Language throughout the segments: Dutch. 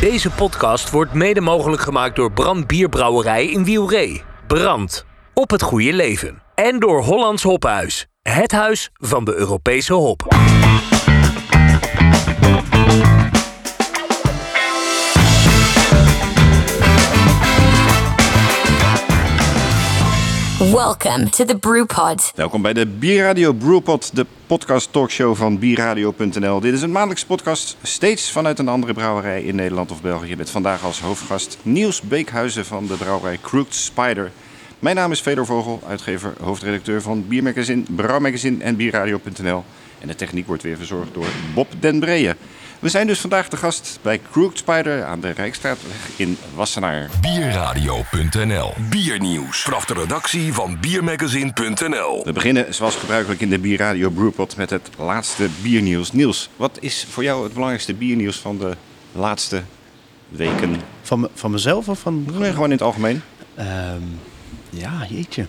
Deze podcast wordt mede mogelijk gemaakt door Brand Bierbrouwerij in Wielree. Brand. Op het goede leven. En door Hollands Hophuis. Het huis van de Europese hop. Welcome to the Brewpod. Welkom bij de Bierradio Brewpot, de podcast talkshow van bierradio.nl. Dit is een maandelijkse podcast, steeds vanuit een andere brouwerij in Nederland of België. Met vandaag als hoofdgast Niels Beekhuizen van de brouwerij Crooked Spider. Mijn naam is Fedor Vogel, uitgever, hoofdredacteur van Biermagazine, Brouwmagazine en Bierradio.nl. En de techniek wordt weer verzorgd door Bob den Breeën. We zijn dus vandaag de gast bij Crooked Spider aan de Rijkstraatweg in Wassenaar. Bierradio.nl Biernieuws. Vanaf de redactie van Biermagazine.nl We beginnen zoals gebruikelijk in de Bierradio Brewpot met het laatste biernieuws. Niels, wat is voor jou het belangrijkste biernieuws van de laatste weken? Van, van mezelf of van... Nee, gewoon in het algemeen. Ehm, ja, jeetje.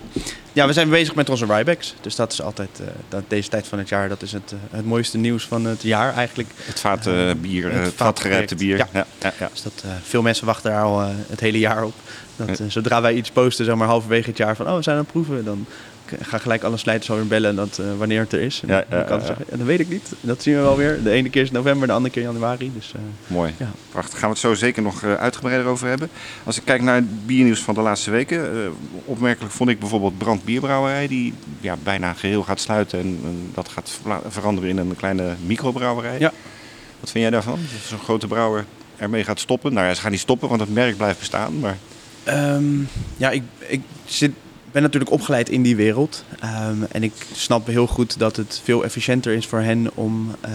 Ja, we zijn bezig met onze Rybacks. Dus dat is altijd, eh, dat, deze tijd van het jaar, dat is het, eh, het mooiste nieuws van het jaar eigenlijk. Het vaatbier, Het uh, het vatgerijpte bier. Ja. Ja, ja, ja. Dus dat, eh, veel mensen wachten daar al eh, het hele jaar op. Dat, eh, zodra wij iets posten, zeg maar halverwege het jaar van, oh, we zijn aan het proeven, dan gaan gelijk alle slijters alweer bellen dat, eh, wanneer het er is. En Ja, dan kan zeggen, dat weet ik niet. Dat zien we wel weer. De ene keer is november, de andere keer januari. Dus eh, Mooi. Ja. Prachtig. Gaan we het zo zeker nog eh, uitgebreider over hebben. Als ik kijk naar het biernieuws van de laatste weken. opmerkelijk vond ik bijvoorbeeld Brand Bierbrouwerij. Die ja, bijna geheel gaat sluiten. En, en dat gaat veranderen in een kleine microbrouwerij. Ja. Wat vind jij daarvan? Dat zo'n grote brouwer ermee gaat stoppen. Nou ja, ze gaan niet stoppen, want het merk blijft bestaan. Maar Ehm, ja, ik, ik zit, ben natuurlijk opgeleid in die wereld. Ehm, en ik snap heel goed dat het veel efficiënter is voor hen om eh,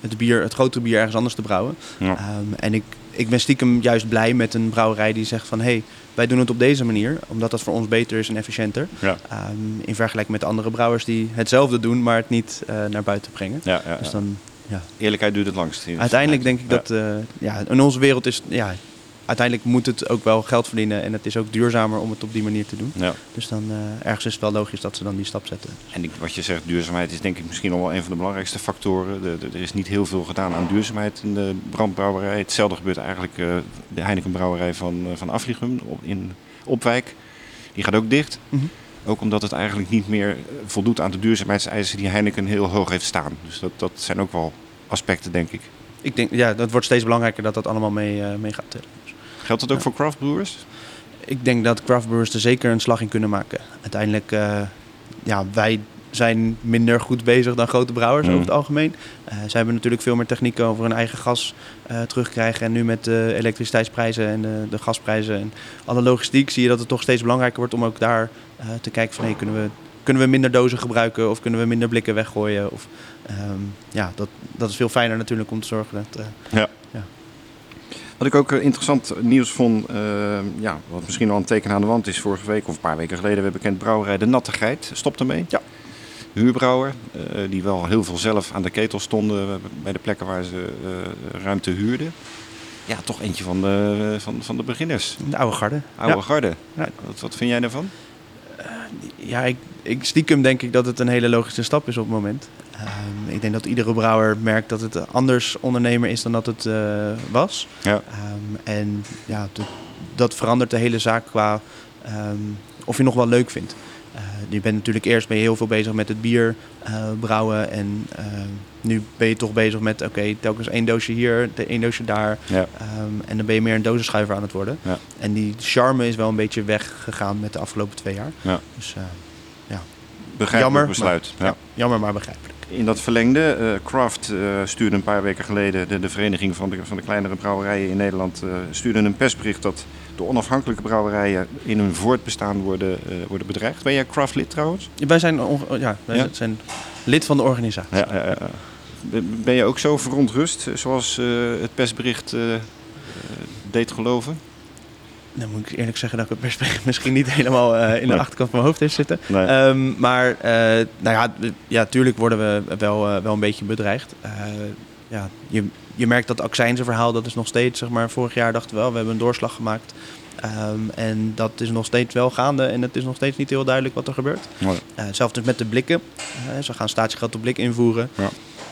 het, bier, het grote bier ergens anders te brouwen. Ja. Ehm, en ik, ik ben stiekem juist blij met een brouwerij die zegt van... hé, hey, wij doen het op deze manier, omdat dat voor ons beter is en efficiënter. ja, Ehm, in vergelijking met andere brouwers die hetzelfde doen, maar het niet eh, naar buiten brengen. ja, Dus dan, ja. Eerlijkheid duurt het langst. Uiteindelijk denk ik dat, eh, ja, in onze wereld is, ja, uiteindelijk moet het ook wel geld verdienen en het is ook duurzamer om het op die manier te doen. Ja. Dus dan eh, ergens is het wel logisch dat ze dan die stap zetten. En ik, wat je zegt, duurzaamheid is denk ik misschien nog wel een van de belangrijkste factoren. De, de- er is niet heel veel gedaan aan duurzaamheid in de brandbrouwerij. Hetzelfde gebeurt eigenlijk uh, de Heineken brouwerij van, uh, van Afrigum op, in Opwijk. Die gaat ook dicht. Mhm. Ook omdat het eigenlijk niet meer voldoet aan de duurzaamheidseisen die Heineken heel hoog heeft staan. Dus dat, dat zijn ook wel aspecten, denk ik. Ik denk, ja, dat wordt steeds belangrijker dat dat allemaal mee, uh, mee gaat tellen. Geldt dat ook voor craft brewers? ik denk dat craft brewers er zeker een slag in kunnen maken. Uiteindelijk, uh, ja, wij zijn minder goed bezig dan grote brouwers Mm. over het algemeen. Uh, zij hebben natuurlijk veel meer technieken over hun eigen gas uh, terugkrijgen. En nu met de elektriciteitsprijzen en de, de gasprijzen en alle logistiek zie je dat het toch steeds belangrijker wordt om ook daar uh, te kijken van hey, kunnen we kunnen we minder dozen gebruiken of kunnen we minder blikken weggooien? Of, um, ja, dat, dat is veel fijner natuurlijk om te zorgen dat. ja. ja. Wat ik ook interessant nieuws vond, uh, ja, wat misschien al een teken aan de wand is vorige week of een paar weken geleden, we hebben bekend brouwerij De Nattigheid stopt ermee. Ja. Huurbrouwer, uh, die wel heel veel zelf aan de ketel stonden bij de plekken waar ze ruimte huurden. Ja, toch eentje van de, van, van de beginners. De oude garde. Oude ja. garde. Ja. Wat, wat vind jij daarvan? ja, ik, ik stiekem denk ik dat het een hele logische stap is op het moment. Um, ik denk dat iedere brouwer merkt dat het anders ondernemer is dan dat het uh, was. Ja. Um, en ja, dat, dat verandert de hele zaak qua um, of je nog wel leuk vindt. Uh, je bent natuurlijk eerst ben je heel veel bezig met het bier uh, brouwen. En nu ben je toch bezig met oké, okay, telkens één doosje hier, één doosje daar. Ja. En dan ben je meer een dozenschuiver aan het worden. Ja. En die charme is wel een beetje weggegaan met de afgelopen twee jaar. Ja. Dus ja. Begrijpelijk jammer, besluit. Maar, ja. jammer, maar begrijpelijk. In dat verlengde, uh, Kraft uh, stuurde een paar weken geleden, de, de vereniging van de, van de kleinere brouwerijen in Nederland, uh, stuurde een persbericht dat de onafhankelijke brouwerijen in hun voortbestaan worden, worden bedreigd. Ben jij Kraft lid trouwens? Wij zijn, ja, wij ja? zijn lid van de organisatie. Ja, ja, ja. Ben je ook zo verontrust zoals het persbericht deed geloven? Dan moet ik eerlijk zeggen dat ik het misschien niet helemaal uh, in de Nee. achterkant van mijn hoofd heeft zitten. Nee. Um, maar uh, nou ja, ja, tuurlijk worden we wel, uh, wel een beetje bedreigd. Ja, je, je merkt dat accijnsenverhaal, dat is nog steeds, zeg maar, vorig jaar dachten we wel, we hebben een doorslag gemaakt. Um, en dat is nog steeds wel gaande en het is nog steeds niet heel duidelijk wat er gebeurt. Uh, zelfs dus met de blikken. Ze gaan statiegeld op blik invoeren. Ja.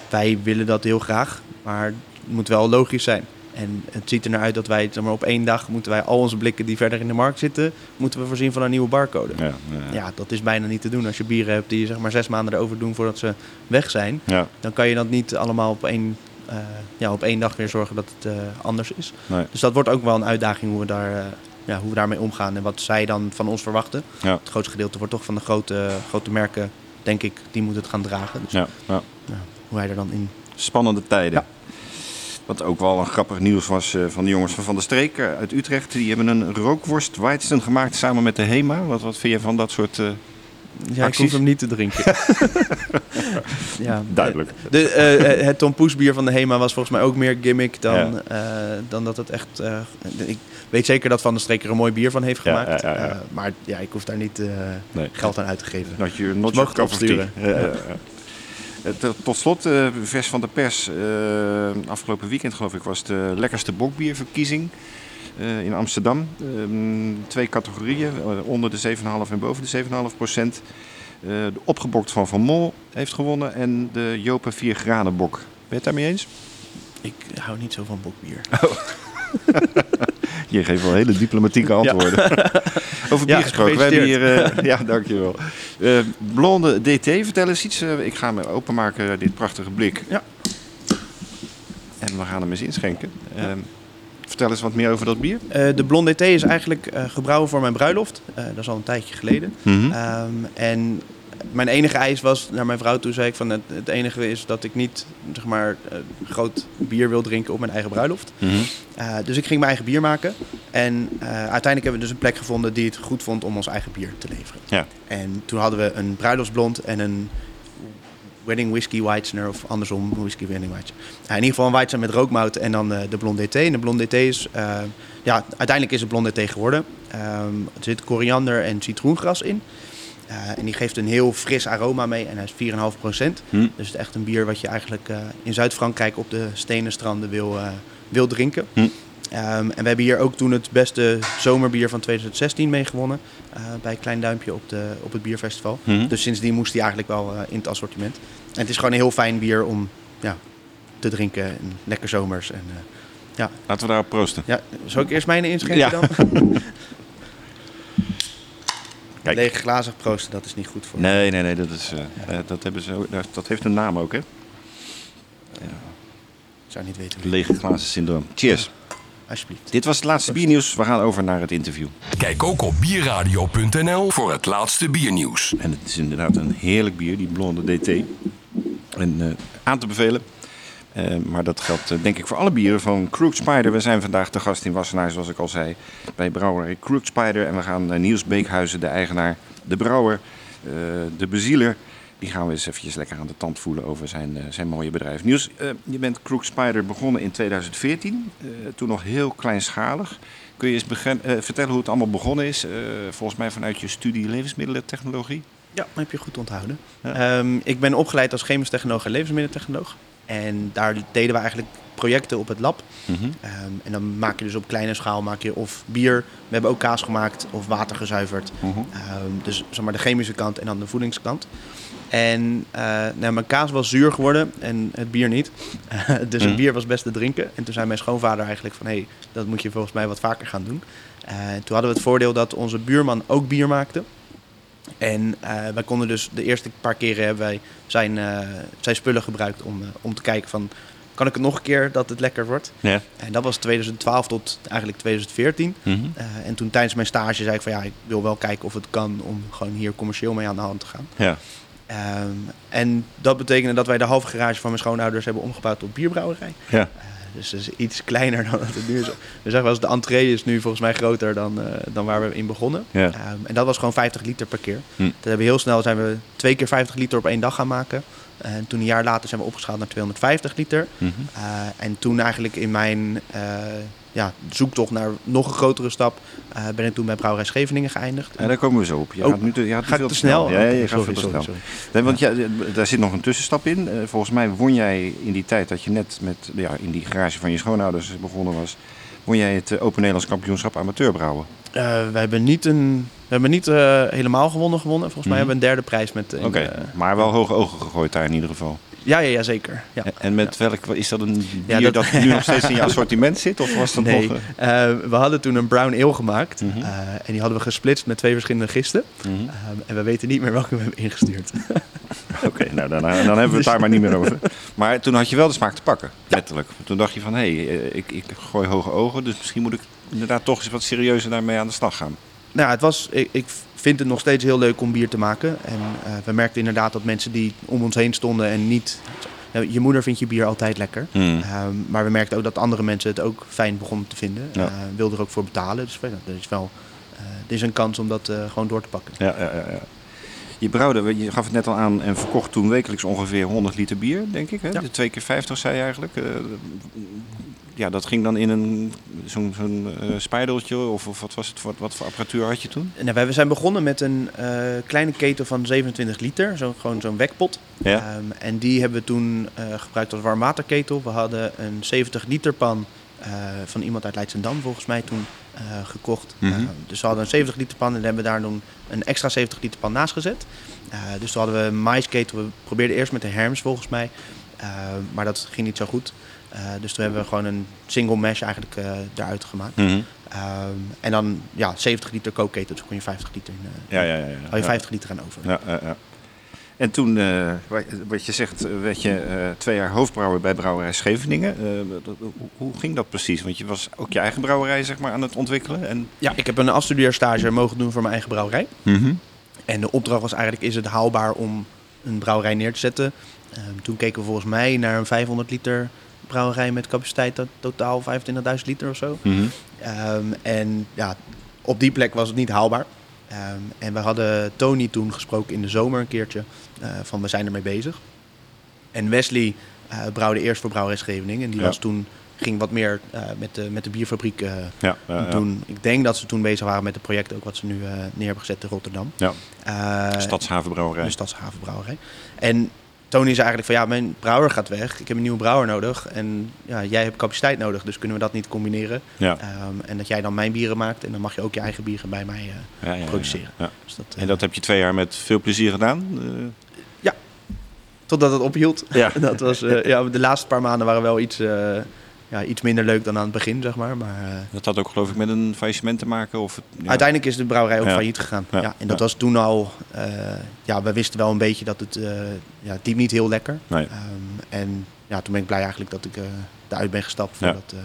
Wij willen dat heel graag, maar het moet wel logisch zijn. En het ziet er naar uit dat wij zeg maar, op één dag moeten wij al onze blikken die verder in de markt zitten, moeten we voorzien van een nieuwe barcode. Ja, ja, Ja, dat is bijna niet te doen. Als je bieren hebt die zeg maar zes maanden erover doen voordat ze weg zijn, ja. dan kan je dat niet allemaal op één, eh, ja, op één dag weer zorgen dat het eh, anders is. Nee. Dus dat wordt ook wel een uitdaging hoe we, daar, eh, ja, hoe we daarmee omgaan en wat zij dan van ons verwachten. Ja. Het grootste gedeelte wordt toch van de grote, grote merken, denk ik, die moeten het gaan dragen. Dus Ja, ja. hoe wij er dan in... Spannende tijden. Wat ook wel een grappig nieuws was eh, van de jongens van Van der Streek eh, uit Utrecht. Die hebben een rookworst Weizen gemaakt samen met de HEMA. Wat, wat vind je van dat soort... eh, Ja, ik Acties? hoef hem niet te drinken. ja, Duidelijk. De, het Tom Poes bier van de HEMA was volgens mij ook meer gimmick dan, dan dat het echt... ik weet zeker dat Van der Streek er een mooi bier van heeft gemaakt. ja, ja, ja. Maar ja, ik hoef daar niet Nee. geld aan uit te geven. Not your, not of tea. opsturen. Eh, tot- slot, eh, vers van de pers. eh, afgelopen weekend geloof ik was de lekkerste bokbierverkiezing in Amsterdam. Ehm, twee categorieën, onder de 7,5 en boven de 7,5 procent. De opgebokt van Van Mol heeft gewonnen en de Jopen 4 graden bok. Ben je het daarmee eens? Ik hou niet zo van bokbier. Je geeft wel hele diplomatieke antwoorden. Over bier Ja, gesproken. We hebben hier, eh, ja, dankjewel. Eh blonde DT, vertel eens iets. Eh, ik ga hem openmaken, dit prachtige blik. Ja. En we gaan hem eens inschenken. Eh, vertel eens wat meer over dat bier. De Blonde Thee is eigenlijk gebrouwen voor mijn bruiloft. Dat is al een tijdje geleden. Mhm. Ehm, en mijn enige eis was naar mijn vrouw toe, zei ik van het, het enige is dat ik niet zeg maar eh, groot bier wil drinken op mijn eigen bruiloft. Mhm. Eh, dus ik ging mijn eigen bier maken. En eh, uiteindelijk hebben we dus een plek gevonden die het goed vond om ons eigen bier te leveren. Ja. En toen hadden we een bruiloftsblond en een wedding whisky Weizener of andersom whisky wedding. Ja, in ieder geval een Weizener met rookmout en dan de blonde thee. En de blonde thee is, ja, uiteindelijk is het blonde thee geworden. Ehm, er zit koriander en citroengras in. Eh, en die geeft een heel fris aroma mee en hij is 4,5 procent. Hm. Dus het is echt een bier wat je eigenlijk eh, in Zuid-Frankrijk op de stenen stranden wil, eh, wil drinken. Hm. Ehm, en we hebben hier ook toen het beste zomerbier van 2016 mee gewonnen. bij Klein Duimpje op, de, op het bierfestival. Mhm. Dus sindsdien moest hij eigenlijk wel in het assortiment. En het is gewoon een heel fijn bier om ja, te drinken. En lekker zomers. En, eh, Laten we daarop proosten. ja, zal ik eerst mijn inschenken Ja. dan? Kijk. Lege glazig proosten, dat is niet goed voor Nee, nee, nee. Dat, is, eh, eh, dat, hebben ze, ook- dat- heeft een naam ook, hè? Ik zou niet weten wie. Lege glazen syndroom. Cheers. Alsjeblieft. Dit was het laatste biernieuws. We gaan over naar het interview. Kijk ook op bierradio.nl voor het laatste biernieuws. En het is inderdaad een heerlijk bier, die blonde DT. En eh, aan te bevelen. Eh, maar dat geldt eh, denk ik voor alle bieren van Crook Spider. We zijn vandaag te gast in Wassenaar, zoals ik al zei, bij brouwerij Crook Spider. En we gaan eh, Niels Beekhuizen, de eigenaar, de brouwer, de bezieler... die gaan we eens eventjes lekker aan de tand voelen over zijn, zijn mooie bedrijf. Niels, je bent Crook Spider begonnen in 2014. eh, toen nog heel kleinschalig. Kun je eens begin- vertellen hoe het allemaal begonnen is? Volgens mij vanuit je studie levensmiddelentechnologie. Ja, dat heb je goed onthouden. Ja. Ehm, ik ben opgeleid als chemisch technoloog en levensmiddeltechnoloog. En daar deden we eigenlijk projecten op het lab. Mhm. Ehm, en dan maak je dus op kleine schaal maak je of bier. We hebben ook kaas gemaakt of water gezuiverd. Mhm. Ehm, dus zeg maar de chemische kant en dan de voedingskant. En eh, nou, mijn kaas was zuur geworden en het bier niet. dus Mhm. het bier was best te drinken. En toen zei mijn schoonvader eigenlijk van... hé, hey, dat moet je volgens mij wat vaker gaan doen. Eh, toen hadden we het voordeel dat onze buurman ook bier maakte. En eh, wij konden dus de eerste paar keren hebben wij zijn, eh, zijn spullen gebruikt om, eh, om te kijken van... kan ik het nog een keer dat het lekker wordt? Ja. En dat was 2012 tot eigenlijk 2014. Mhm. En toen tijdens mijn stage zei ik van ja, ik wil wel kijken of het kan om gewoon hier commercieel mee aan de hand te gaan. Ja. Ehm, en dat betekende dat wij de halve garage van mijn schoonouders hebben omgebouwd tot bierbrouwerij. Ja. Dus dat is iets kleiner dan dat het nu is. We zeggen wel eens, de entree is nu volgens mij groter dan, eh, dan waar we in begonnen. Ja. Ehm, en dat was gewoon 50 liter per keer. Hm. Dat hebben we heel snel zijn we twee keer 50 liter op één dag gaan maken. En toen een jaar later zijn we opgeschaald naar 250 liter. Mhm. Eh, en toen eigenlijk in mijn eh, ja, zoektocht naar nog een grotere stap... eh, ben ik toen bij Brouwerij Scheveningen geëindigd. Ja, daar komen we zo op. Je Oh, gaat nu te, je gaat veel te snel? Ja, ja, je gaat veel te sorry, snel. sorry. Nee, want ja, daar zit nog een tussenstap in. Volgens mij won jij in die tijd dat je net met, ja, in die garage van je schoonouders begonnen was... won jij het Open Nederlands Kampioenschap Amateurbrouwen. We hebben niet, een, we hebben niet eh, helemaal gewonnen gewonnen. Volgens mij Mhm. hebben we een derde prijs met... Oké, eh, maar wel hoge ogen gegooid daar in ieder geval. Ja, ja, ja zeker. Ja. En met welk, is dat een bier Ja, dat, dat- nu nog steeds in je assortiment zit? Of was dat Nee, nog... eh, we hadden toen een brown ale gemaakt. Mhm. en die hadden we gesplitst met twee verschillende gisten. mhm. Ehm, en we weten niet meer welke we hebben ingestuurd. Oké, nou dan, dan hebben we het daar maar niet meer over. Maar toen had je wel de smaak te pakken, letterlijk. Toen dacht je van, hé, hey, ik, ik gooi hoge ogen, dus misschien moet ik inderdaad toch eens wat serieuzer daarmee aan de slag gaan. Nou, ja, het was, ik, ik vind het nog steeds heel leuk om bier te maken. En eh, we merkten inderdaad dat mensen die om ons heen stonden en niet... Ja, Je moeder vindt je bier altijd lekker. Hmm. Ehm, maar we merkten ook dat andere mensen het ook fijn begonnen te vinden. Ja. Ja. wilden er ook voor betalen. Dus er is wel eh, er is een kans om dat eh, gewoon door te pakken. Ja, ja, ja. Je brouwde, je gaf het net al aan en verkocht toen wekelijks ongeveer 100 liter bier, denk ik. Hè? Ja. De twee keer 50 zei je eigenlijk. Ja, dat ging dan in een zo'n zo'n eh, spijdeltje of, of wat was het? Wat, wat voor apparatuur had je toen? Nou, we zijn begonnen met een eh, kleine ketel van 27 liter. Zo, gewoon zo'n wekpot. Ja. Ehm, en die hebben we toen eh, gebruikt als warmwaterketel. We hadden een 70 liter pan van iemand uit Leidschendam volgens mij toen gekocht. Mhm. Ehm, dus we hadden een 70 liter pan en hebben we daar toen een extra 70 liter pan naast gezet. Dus toen hadden we een maisketel. We probeerden eerst met de Hermes volgens mij. Ehm, maar dat ging niet zo goed. Eh, dus toen hebben we gewoon een single mesh eigenlijk eh eruit gemaakt. Mhm. Ehm, en dan ja, 70 liter kookketel, dus kon je 50 liter in. eh, Ja, ja, ja. ja. Hou je Ja. 50 liter aan over. Ja, ja, ja. En toen, wat- je zegt, werd je twee jaar hoofdbrouwer bij Brouwerij Scheveningen. Dat- hoe, ging dat precies? Want je was ook je eigen brouwerij zeg maar, aan het ontwikkelen. En... Ja, ik heb een afstudeerstage mogen doen voor mijn eigen brouwerij. En de opdracht was eigenlijk, is het haalbaar om een brouwerij neer te zetten? Ehm, toen keken we volgens mij naar een 500 liter brouwerij met capaciteit tot totaal 25.000 liter of zo. Mhm. Ehm, en ja, op die plek was het niet haalbaar. Ehm, en we hadden Tony toen gesproken in de zomer een keertje eh, van we zijn ermee bezig. En Wesley eh brouwde eerst voor Brouwerij Scheveningen. En die Ja. was toen, ging wat meer eh, met, de, met de bierfabriek Ja, doen. Ik denk dat ze toen bezig waren met het project ook wat ze nu neer hebben gezet in Rotterdam. Ja, Stadshavenbrouwerij. de Stadshavenbrouwerij. En Tony zei eigenlijk van ja, mijn brouwer gaat weg. Ik heb een nieuwe brouwer nodig. En ja, jij hebt capaciteit nodig, dus kunnen we dat niet combineren? Ja. Ehm, en dat jij dan mijn bieren maakt en dan mag je ook je eigen bieren bij mij eh, Ja, ja, ja, produceren. ja. Dus dat, eh, En dat heb je twee jaar met veel plezier gedaan? Eh, Totdat het ophield. Ja. dat was, eh, ja, de laatste paar maanden waren wel iets, eh, ja, iets minder leuk dan aan het begin, zeg maar. Maar eh, dat had ook geloof ik met een faillissement te maken? Of het, ja. uiteindelijk is de brouwerij ook Ja. failliet gegaan. Ja. Ja. en dat Ja. was toen al, eh, ja, we wisten wel een beetje dat het, eh ja, het liep niet heel lekker. Nee. Ehm, en ja, toen ben ik blij eigenlijk dat ik eh eruit ben gestapt. Ja. Voordat, eh,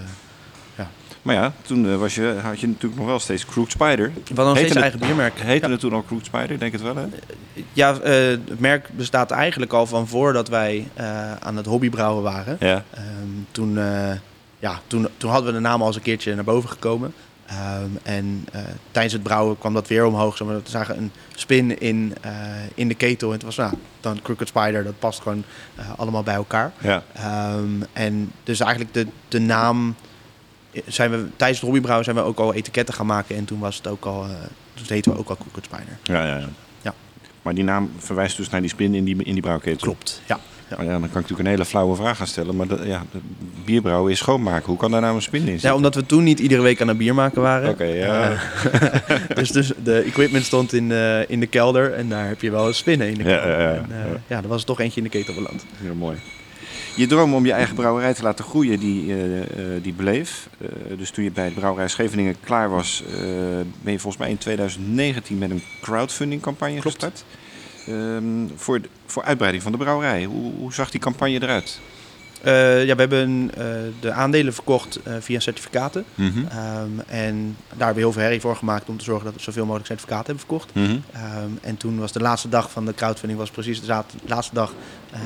Maar ja, toen was je, had je natuurlijk nog wel steeds Crooked Spider. hadden nog steeds het- eigen biermerk. Heette ja. het toen al Crooked Spider? Denk het wel, hè? Ja, eh, het merk bestaat eigenlijk al van voordat wij eh, aan het hobbybrouwen waren. Ja. Ehm, toen, eh, ja, toen, toen hadden we de naam al eens een keertje naar boven gekomen. Ehm, en eh, tijdens het brouwen kwam dat weer omhoog. Maar, we zagen een spin in, eh, in de ketel. En het was nou, dan Crooked Spider. Dat past gewoon eh, allemaal bij elkaar. Ja. Ehm, en dus eigenlijk de, de naam... Zijn we, tijdens het hobbybrouwen zijn we ook al etiketten gaan maken. En toen was het ook al... toen heten we ook al Crooked Spider. Ja, ja, ja. Ja. Maar die naam verwijst dus naar die spin in die, in die brouwketel. Klopt, ja. Ja. Maar ja, dan kan ik natuurlijk een hele flauwe vraag gaan stellen. Maar de, ja, de bierbrouwen is schoonmaken. Hoe kan daar nou een spin in zitten? Ja, omdat we toen niet iedere week aan het bier maken waren. Oké, ja. Eh, dus, dus de equipment stond in, eh, in de kelder en daar heb je wel spinnen in de Ja, kelder. ja, ja, En, eh, ja. er was er toch eentje in de ketel beland. Heel mooi. Je droom om je eigen brouwerij te laten groeien, die, die bleef. Dus toen je bij het brouwerij Scheveningen klaar was, ben je volgens mij in 2019 met een crowdfunding campagne Klopt. gestart. Ehm, voor, voor uitbreiding van de brouwerij. Hoe, hoe zag die campagne eruit? Eh, ja, we hebben eh, de aandelen verkocht eh, via certificaten. Mhm. Ehm, en daar hebben we heel veel herrie voor gemaakt om te zorgen dat we zoveel mogelijk certificaten hebben verkocht. Mhm. Ehm, en toen was de laatste dag van de crowdfunding was precies de laatste dag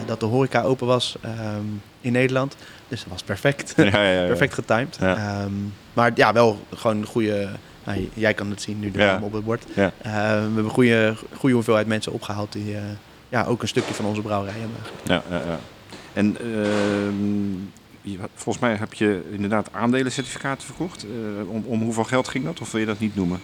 dat de horeca open was in Nederland. Dus dat was perfect. Ja, ja, ja, perfect getimed. Maar ja, wel gewoon een goede... nou, jij kan het zien nu de Ja. op het bord. Ja. Eh, we hebben een goede, goede hoeveelheid mensen opgehaald die eh, ja, ook een stukje van onze brouwerij hebben. Ja, ja, ja. En ehm, volgens mij heb je inderdaad aandelencertificaten verkocht. Eh, om, om hoeveel geld ging dat? Of wil je dat niet noemen?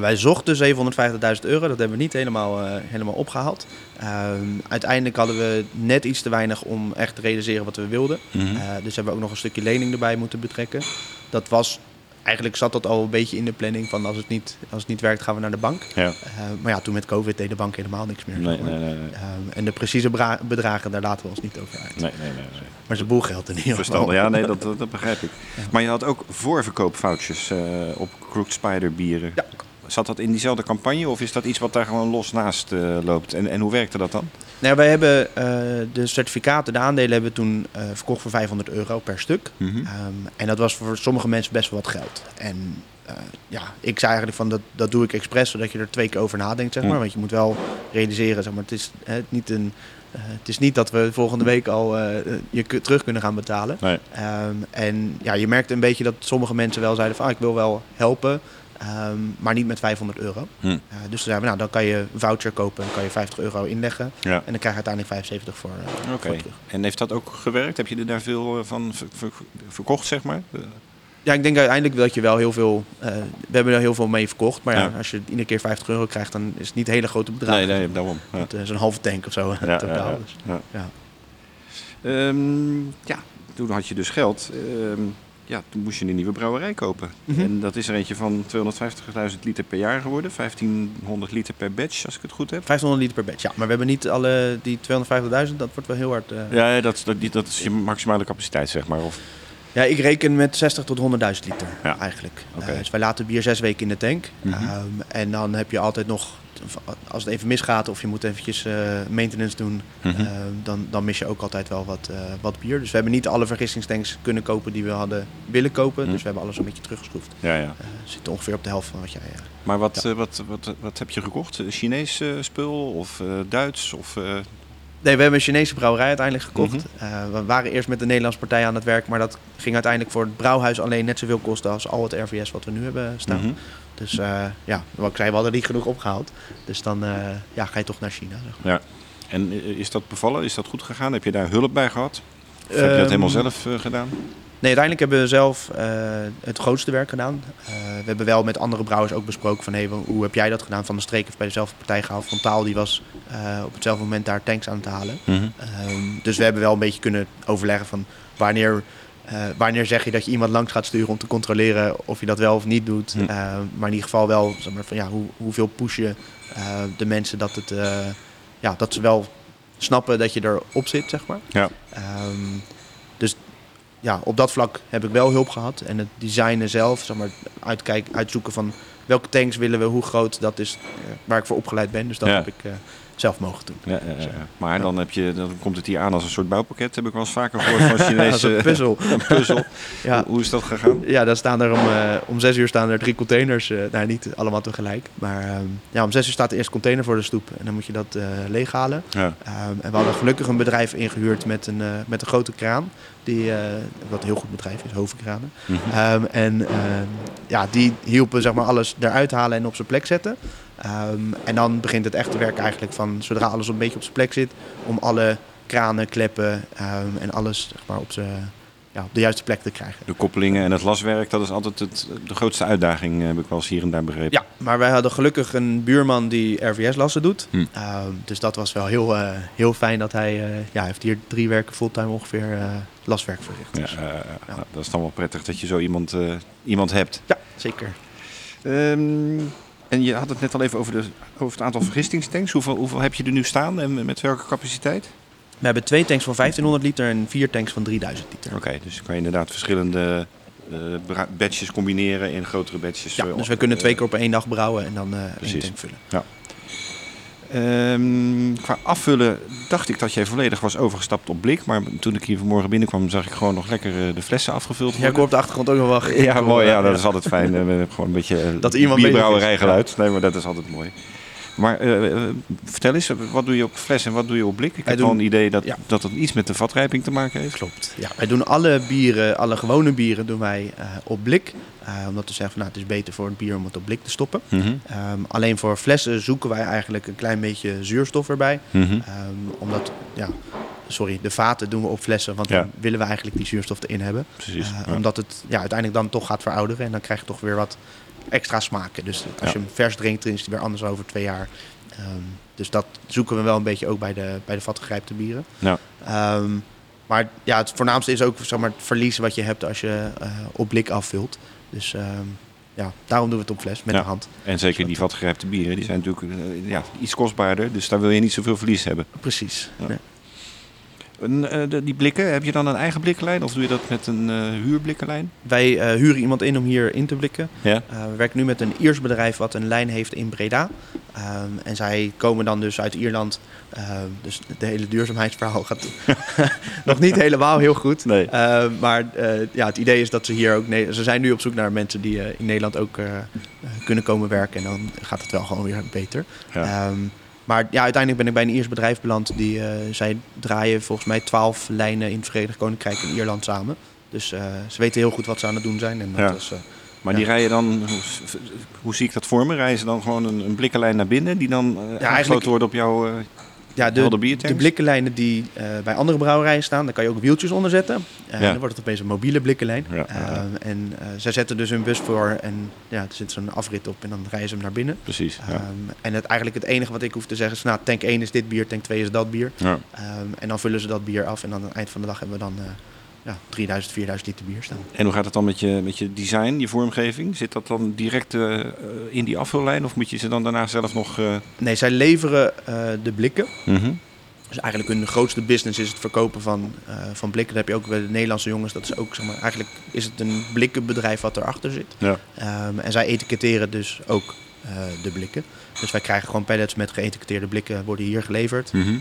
Wij zochten 750.000 euro, dat hebben we niet helemaal, helemaal opgehaald. Ehm, uiteindelijk hadden we net iets te weinig om echt te realiseren wat we wilden. Mhm. Dus hebben we ook nog een stukje lening erbij moeten betrekken. Dat was eigenlijk zat dat al een beetje in de planning van als het niet, als het niet werkt gaan we naar de bank. Ja. Eh, maar ja, toen met COVID deed de bank helemaal niks meer. Nee, nee, nee. Ehm, en de precieze bedragen, daar laten we ons niet over uit. Nee, nee, nee. Maar ze boelgeld in ieder geval. Verstandig, ja, nee, dat, dat, dat begrijp ik. Maar je had ook voorverkoopfoutjes eh op Crooked Spider bieren. Ja. Zat dat in diezelfde campagne of is dat iets wat daar gewoon los naast eh, loopt? En, en hoe werkte dat dan? Nou, wij hebben eh, de certificaten, de aandelen hebben we toen eh, verkocht voor 500 euro per stuk. Mhm. Ehm, en dat was voor sommige mensen best wel wat geld. En ja, ik zei eigenlijk van dat, dat doe ik expres, zodat je er twee keer over nadenkt, zeg maar. Mm. Want je moet wel realiseren, zeg maar, het is, hè, niet, een, het is niet dat we volgende week al eh, je terug kunnen gaan betalen. Nee. Ehm, en ja, je merkte een beetje dat sommige mensen wel zeiden van ah, ik wil wel helpen, ehm, maar niet met 500 euro. Hm. Eh, dus we, nou dan kan je een voucher kopen en kan je 50 euro inleggen. Ja. En dan krijg je uiteindelijk 75 voor, Oké. voor terug. En heeft dat ook gewerkt? Heb je er daar veel eh, van ver- ver- verkocht, zeg maar? Ja, ik denk uiteindelijk dat je wel heel veel. we hebben er heel veel mee verkocht. Maar ja, Ja. als je iedere keer 50 euro krijgt, dan is het niet een hele grote bedrag. Nee, nee, daarom. Ja. Het is een halve tank of zo. Ja, totaal. ja, ja. Dus, Ja. ja. Ehm, ja, toen had je dus geld. Ehm, ja, toen moest je een nieuwe brouwerij kopen. Mhm. En dat is er eentje van 250.000 liter per jaar geworden. 1500 liter per batch, als ik het goed heb. 500 liter per batch. Ja, maar we hebben niet alle die 250.000. Dat wordt wel heel hard. eh. Ja, dat, dat, dat is je maximale capaciteit, zeg maar. Of, Ja, ik reken met 60 tot 100.000 liter Ja. eigenlijk. Eh, dus wij laten bier zes weken in de tank. Mhm. Ehm, en dan heb je altijd nog, als het even misgaat of je moet eventjes eh, maintenance doen, Mhm. ehm, dan, dan mis je ook altijd wel wat, eh, wat bier. Dus we hebben niet alle vergistingstanks kunnen kopen die we hadden willen kopen. Mhm. Dus we hebben alles een beetje teruggeschroefd. ja, ja. Eh, zitten ongeveer op de helft van wat jij... eh, Maar wat, eh, wat, wat, wat heb je gekocht? Eh, Chinees eh, spul of eh, Duits? Of, eh, Nee, we hebben een Chinese brouwerij uiteindelijk gekocht. Mhm. Eh, we waren eerst met de Nederlandse partij aan het werk, maar dat ging uiteindelijk voor het brouwhuis alleen net zoveel kosten als al het RVS wat we nu hebben staan. Dus eh, ja, wat ik zei, we hadden niet genoeg opgehaald. Dus dan eh, ja, ga je toch naar China. Zeg maar. Ja. En eh, is dat bevallen? Is dat goed gegaan? Heb je daar hulp bij gehad? Of heb je Ehm, dat helemaal zelf gedaan? Nee, uiteindelijk hebben we zelf het grootste werk gedaan. We hebben wel met andere brouwers ook besproken van hey, hoe heb jij dat gedaan? Van de Streek heeft bij dezelfde partij gehaald. Van Taal die was op hetzelfde moment daar tanks aan het halen. Mhm. Ehm, dus we hebben wel een beetje kunnen overleggen van wanneer, eh, wanneer zeg je dat je iemand langs gaat sturen om te controleren of je dat wel of niet doet. Hm. Ehm, maar in ieder geval wel zeg maar, van ja, hoe, hoeveel push je eh, de mensen dat, het, eh, ja, dat ze wel snappen dat je erop zit, zeg maar. Ja. Ehm, dus ja, op dat vlak heb ik wel hulp gehad. En het designen zelf, zeg maar, uitkijk, uitzoeken van welke tanks willen we, hoe groot, dat is eh, waar ik voor opgeleid ben. Dus dat Ja. heb ik eh, zelf mogen doen. Ja, ja, ja. Maar dan, heb je, dan komt het hier aan als een soort bouwpakket. Heb ik wel eens vaker gehoord van Als Chinese een puzzel. een puzzel. Ja. Hoe, hoe is dat gegaan? Ja, dan staan er om, eh, om zes uur staan er drie containers. nou, niet allemaal tegelijk. Maar ehm, ja, om zes uur staat de eerste container voor de stoep. En dan moet je dat eh, leeghalen. Ehm, en we hadden gelukkig een bedrijf ingehuurd met een, met een grote kraan. Die, wat een heel goed bedrijf is, Hovenkranen. Mhm. Ehm, en ja, die hielpen zeg maar, alles eruit halen en op zijn plek zetten. Ehm, en dan begint het echte werk eigenlijk van zodra alles een beetje op zijn plek zit. Om alle kranen, kleppen ehm, en alles zeg maar, op, zijn, ja, op de juiste plek te krijgen. De koppelingen en het laswerk, dat is altijd het, de grootste uitdaging, heb ik wel eens hier en daar begrepen. Ja, maar wij hadden gelukkig een buurman die RVS-lassen doet. Hm. Ehm, dus dat was wel heel, eh, heel fijn dat hij... eh, ja, heeft hier drie werken fulltime ongeveer eh, laswerk verricht. Ja, Dus, eh, ja. nou, dat is dan wel prettig dat je zo iemand, eh, iemand hebt. ja, zeker. En je had het net al even over, de, over het aantal vergistingstanks. Hoeveel, hoeveel heb je er nu staan en met welke capaciteit? We hebben twee tanks van 1500 liter en vier tanks van 3000 liter. Oké, dus kan je inderdaad verschillende bra- batches combineren in grotere batches. Ja, dus we kunnen twee keer op één dag brouwen en dan eh één tank vullen. Ehm, qua afvullen dacht ik dat jij volledig was overgestapt op blik. Maar toen ik hier vanmorgen binnenkwam, zag ik gewoon nog lekker eh, de flessen afgevuld Ja, worden. ik hoor op de achtergrond ook nog wel... Ja, mooi. Ja, dat is altijd fijn. eh, We hebben gewoon een beetje eh, Dat iemand bierbrouwerijgeluid. Nee, maar dat is altijd mooi. Maar eh, eh, vertel eens, wat doe je op fles en wat doe je op blik? Ik Wij heb wel een idee dat, ja. dat het iets met de vatrijping te maken heeft. Klopt. Ja, wij doen alle bieren, alle gewone bieren, doen wij eh, op blik. Omdat we zeggen van nou, het is beter voor het bier om het op blik te stoppen. Mhm, Ehm, alleen voor flessen zoeken wij eigenlijk een klein beetje zuurstof erbij. mhm. Ehm, omdat, ja, sorry, de vaten doen we op flessen, want Ja. dan willen we eigenlijk die zuurstof erin hebben. Precies. Ja. Omdat het ja, uiteindelijk dan toch gaat verouderen en dan krijg je toch weer wat extra smaken. Dus als je hem vers drinkt, dan is het weer anders over twee jaar. Ehm, dus dat zoeken we wel een beetje ook bij de, bij de vatgegrijpte bieren. Ja. Ehm, maar ja, het voornaamste is ook zeg maar, het verlies wat je hebt als je eh, op blik afvult. Dus ehm, ja, daarom doen we het op fles met Ja. de hand. En zeker die vatgrijpte bieren, die zijn natuurlijk eh, ja, iets kostbaarder. Dus daar wil je niet zoveel verlies hebben. Precies. Ja. Nee. En, eh, de- die blikken, heb je dan een eigen blikkenlijn of doe je dat met een eh huurblikkenlijn? Wij eh, huren iemand in om hier in te blikken. Ja. We werken nu met een Iers bedrijf wat een lijn heeft in Breda. Ehm, en zij komen dan dus uit Ierland. Ehm, dus de hele duurzaamheidsverhaal gaat nog niet helemaal heel goed. Nee. Ehm, maar ja, het idee is dat ze hier ook... Ze zijn nu op zoek naar mensen die in Nederland ook kunnen komen werken. En dan gaat het wel gewoon weer beter. Ja. Maar ja, uiteindelijk ben ik bij een Iers bedrijf beland. Die, eh, zij draaien volgens mij twaalf lijnen in het Verenigd Koninkrijk en Ierland samen. Dus eh, ze weten heel goed wat ze aan het doen zijn. En dat Ja. is, eh, Maar die rijden dan, hoe, hoe zie ik dat voor me? Rijden ze dan gewoon een, een blikkenlijn naar binnen die dan eh aangesloten wordt op jouw Ja, de, de blikkenlijnen die eh, bij andere brouwerijen staan, daar kan je ook wieltjes onder zetten. Ja. Dan wordt het opeens een mobiele blikkenlijn. Ja, ja, ja. Eh, en zij zetten dus hun bus voor en ja, er zit zo'n afrit op en dan rijden ze hem naar binnen. Precies. Ehm, en het, eigenlijk het enige wat ik hoef te zeggen is, nou, tank 1 is dit bier, tank 2 is dat bier. Ehm, en dan vullen ze dat bier af en dan aan het eind van de dag hebben we dan ja, 3000, 4000 liter bier staan. En hoe gaat het dan met je, met je design, je vormgeving? Zit dat dan direct eh, in die afvullijn of moet je ze dan daarna zelf nog... eh, Nee, zij leveren eh, de blikken. mhm. Dus eigenlijk hun grootste business is het verkopen van, van blikken. Dat heb je ook bij de Nederlandse jongens. Dat is ook, zeg maar, eigenlijk is het een blikkenbedrijf wat erachter zit. Ja. Ehm, en zij etiketteren dus ook de blikken. Dus wij krijgen gewoon pallets met geëtiketteerde blikken worden hier geleverd. Mhm.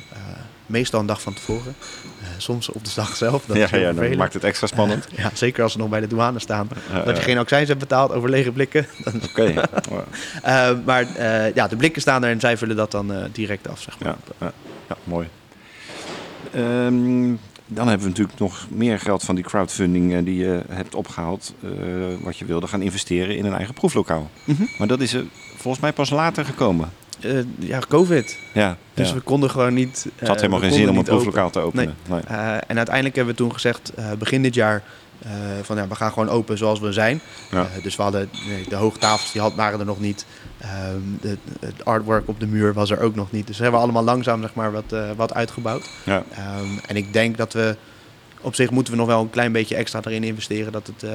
Meestal een dag van tevoren. Eh, soms op de dag zelf. Dat ja, ja, vervelend. maakt het extra spannend. Eh, ja, zeker als ze nog bij de douane staan. Ja, dat je geen accijns hebt betaald over lege blikken. Oké. Eh, maar eh, ja, de blikken staan er en zij vullen dat dan eh, direct af. Zeg maar. Ja, ja, mooi. Ehm, dan hebben we natuurlijk nog meer geld van die crowdfunding eh, die je hebt opgehaald. eh, wat je wilde gaan investeren in een eigen proeflokaal. Mhm. Maar dat is er volgens mij pas later gekomen. Eh, ja, COVID. Ja, Dus ja. we konden gewoon niet. het had eh, helemaal geen zin om een proeflokaal te openen. Nee. Eh, en uiteindelijk hebben we toen gezegd, begin dit jaar, van ja, we gaan gewoon open zoals we zijn. Ja. Dus we hadden nee, de hoogtafels, die had, waren er nog niet. Ehm, de, het artwork op de muur was er ook nog niet. Dus we hebben allemaal langzaam zeg maar, wat, wat uitgebouwd. Ja. Ehm, en ik denk dat we, op zich moeten we nog wel een klein beetje extra erin investeren. Dat het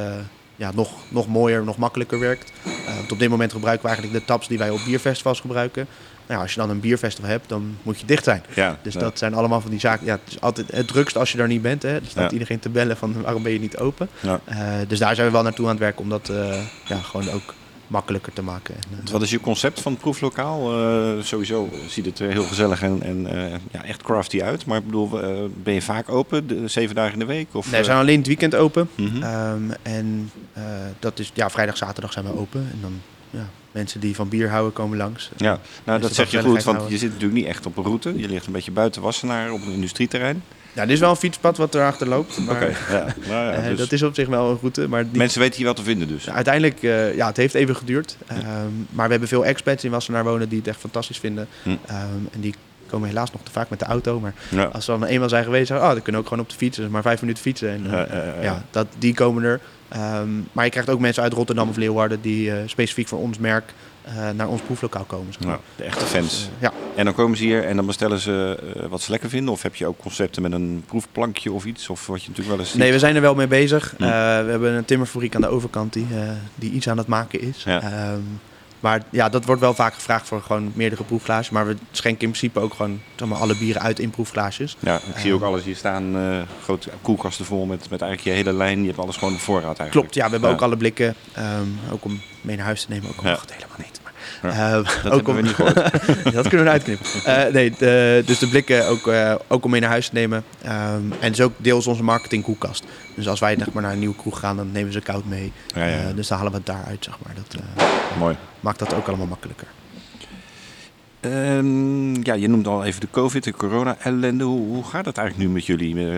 ja, nog, nog mooier, nog makkelijker werkt. Eh, want op dit moment gebruiken we eigenlijk de tabs die wij op bierfestivals gebruiken. Nou, als je dan een bierfestival hebt, dan moet je dicht zijn. Ja, Dus ja. dat zijn allemaal van die zaken. Ja, het is altijd het drukst als je daar niet bent. Hè. Er staat Ja. iedereen te bellen van waarom ben je niet open. Eh, dus daar zijn we wel naartoe aan het werken om dat eh, ja, gewoon ook makkelijker te maken. En, Wat is je concept van het proeflokaal? Eh, sowieso ziet het er heel gezellig en, en eh, ja, echt crafty uit. Maar ik bedoel, eh, ben je vaak open, de, zeven dagen in de week? Of, nee, we zijn alleen het weekend open. Mhm. Ehm, en dat is, ja, vrijdag, zaterdag zijn we open. En dan, ja, mensen die van bier houden komen langs. Ja, nou dat zeg je goed, want houden? je zit natuurlijk niet echt op een route. Je ligt een beetje buiten Wassenaar op een industrieterrein. Ja, dit is wel een fietspad wat erachter loopt. Maar Oké, ja. Nou ja, eh, dus dat is op zich wel een route. Maar die, Mensen weten hier wat te vinden dus. Uiteindelijk, eh, ja, het heeft even geduurd. Ehm, maar we hebben veel expats in Wassenaar wonen die het echt fantastisch vinden. Hm. Ehm, en die komen helaas nog te vaak met de auto. Maar Ja. als ze dan eenmaal zijn geweest, zeggen, oh, dan kunnen we ook gewoon op de fiets. Dus maar vijf minuten fietsen. En, Ja, dat, die komen er. Ehm, maar je krijgt ook mensen uit Rotterdam of Leeuwarden die eh, specifiek voor ons merk naar ons proeflokaal komen. zeg maar. De echte fans. Eh, ja. En dan komen ze hier en dan bestellen ze eh, wat ze lekker vinden. Of heb je ook concepten met een proefplankje of iets? Of wat je natuurlijk wel eens ziet. Nee, we zijn er wel mee bezig. Hm. Eh, we hebben een timmerfabriek aan de overkant die, eh, die iets aan het maken is. Ja. Ehm, maar ja, dat wordt wel vaak gevraagd voor gewoon meerdere proefglaasjes. Maar we schenken in principe ook gewoon zeg maar, alle bieren uit in proefglaasjes. Ja, ik zie ook alles hier staan. eh, grote koelkasten vol met, met eigenlijk je hele lijn. Je hebt alles gewoon op voorraad eigenlijk. Klopt, ja, we hebben Ja. ook alle blikken. ehm, ook om mee naar huis te nemen. Ook al Ja. mag het helemaal niet. Ja, eh, Dat ook om, we niet gehoord. dat kunnen we eruit knippen. Eh, nee, de- dus de blikken ook, eh, ook om mee naar huis te nemen. Ehm, en het is ook deels onze marketingkoelkast. Dus als wij zeg maar, naar een nieuwe kroeg gaan, dan nemen ze koud mee. Ja, dus dan halen we het daaruit, zeg maar. Dat Mooi. maakt dat ook allemaal makkelijker. Ehm, ja, je noemde al even de COVID, de corona-ellende. Hoe, hoe gaat het eigenlijk nu met jullie? Eh,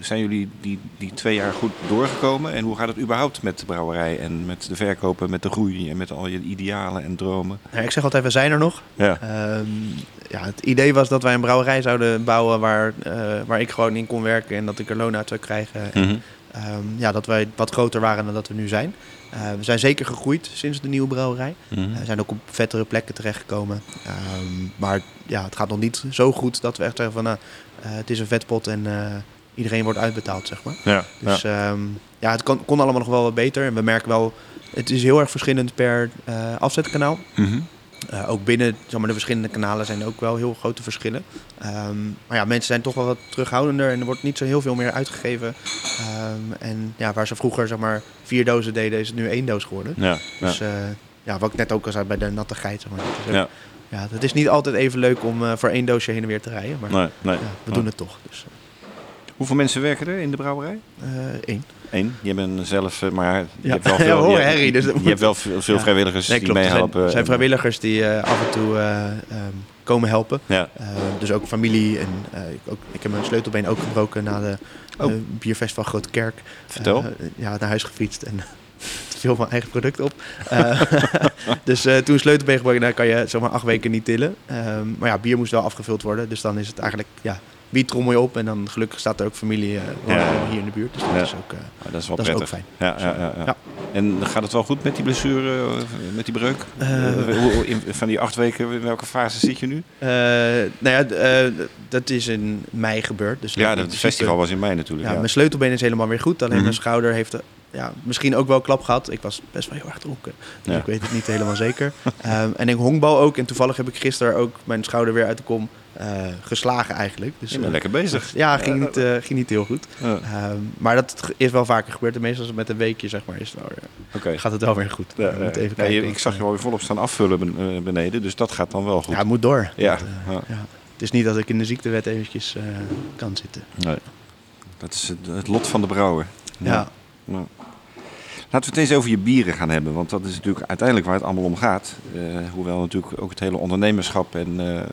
zijn jullie die, die twee jaar goed doorgekomen? En hoe gaat het überhaupt met de brouwerij en met de verkopen, met de groei en met al je idealen en dromen? Ja, ik zeg altijd, we zijn er nog. Ja, Ehm, ja, het idee was dat wij een brouwerij zouden bouwen waar, eh, waar ik gewoon in kon werken en dat ik er loon uit zou krijgen. En, Mhm. ehm, ja, dat wij wat groter waren dan dat we nu zijn. Eh, we zijn zeker gegroeid sinds de nieuwe brouwerij. Mhm. Eh, We zijn ook op vettere plekken terechtgekomen. Ehm, maar ja, het gaat nog niet zo goed dat we echt zeggen van nou, het is een vetpot en iedereen wordt uitbetaald, zeg maar. Ja, Dus ja, ja het kon, kon allemaal nog wel wat beter. En we merken wel, het is heel erg verschillend per afzetkanaal. Mhm. Eh, ook binnen zeg maar, de verschillende kanalen zijn ook wel heel grote verschillen. Ehm, maar ja, mensen zijn toch wel wat terughoudender en er wordt niet zo heel veel meer uitgegeven. Ehm, en ja, waar ze vroeger zeg maar vier dozen deden, is het nu één doos geworden. ja, ja. Dus eh, ja, wat ik net ook al zei bij de natte geit. Zeg maar. Het is ook- Ja. ja, het is niet altijd even leuk om eh, voor één doosje heen en weer te rijden. Maar Nee, nee. we doen het toch. Dus Hoeveel mensen werken er in de brouwerij? eh, één. Eén. Je bent zelf, eh, maar je Ja. hebt wel Ja, veel, hoor, je, Harry, dus je moet- hebt wel veel, veel Ja. vrijwilligers Nee, die. Er zijn, meehelpen. er zijn en- vrijwilligers die eh, af en toe eh, ehm, komen helpen. Ja, Eh, dus ook familie. En, eh, ik, ook, ik heb mijn sleutelbeen ook gebroken na de Oh. eh, bierfestival Grote Kerk. vertel. Eh, ja, naar huis gefietst en veel van eigen product op. Eh, dus eh, toen sleutelbeen gebroken, daar kan je zomaar acht weken niet tillen. Ehm, maar ja, bier moest wel afgevuld worden. Dus dan is het eigenlijk, ja, wie trommel je op? En dan gelukkig staat er ook familie eh, hier in de buurt. Dus dat Ja. is ook, eh, Ah, dat is wel dat is ook fijn. Ja, ja, ja, ja. Ja. En gaat het wel goed met die blessure, eh, met die breuk? In- van die acht weken, in welke fase zit je nu? nou ja, dat is in mei gebeurd. Dus Ja, het festival was in mei natuurlijk. Ja, Ja, mijn sleutelbeen is helemaal weer goed. Alleen Mhm. mijn schouder heeft ja, misschien ook wel klap gehad. Ik was best wel heel erg dronken. Dus Ja. ik weet het niet helemaal zeker. Ehm, en ik honkbal ook. En toevallig heb ik gisteren ook mijn schouder weer uit de kom geslagen eigenlijk. Dus, Je bent eh, lekker bezig. ja, ging niet, eh, ging niet heel goed. Ja, Ehm, maar dat is wel vaker gebeurd. En meestal met een weekje, zeg maar, is het wel, weer- gaat het wel weer goed. Ja, ja. even Ja, kijken. je- ik zag je alweer volop staan afvullen ben- eh, beneden, dus dat gaat dan wel goed. Ja, het moet door. Ja, Want, eh, ja. ja. Het is niet dat ik in de ziektewet eventjes eh, kan zitten. Nee. Dat is het, het lot van de brouwer. Ja. Ja. Laten we het eens over je bieren gaan hebben, want dat is natuurlijk uiteindelijk waar het allemaal om gaat. Eh, hoewel natuurlijk ook het hele ondernemerschap en eh, eh,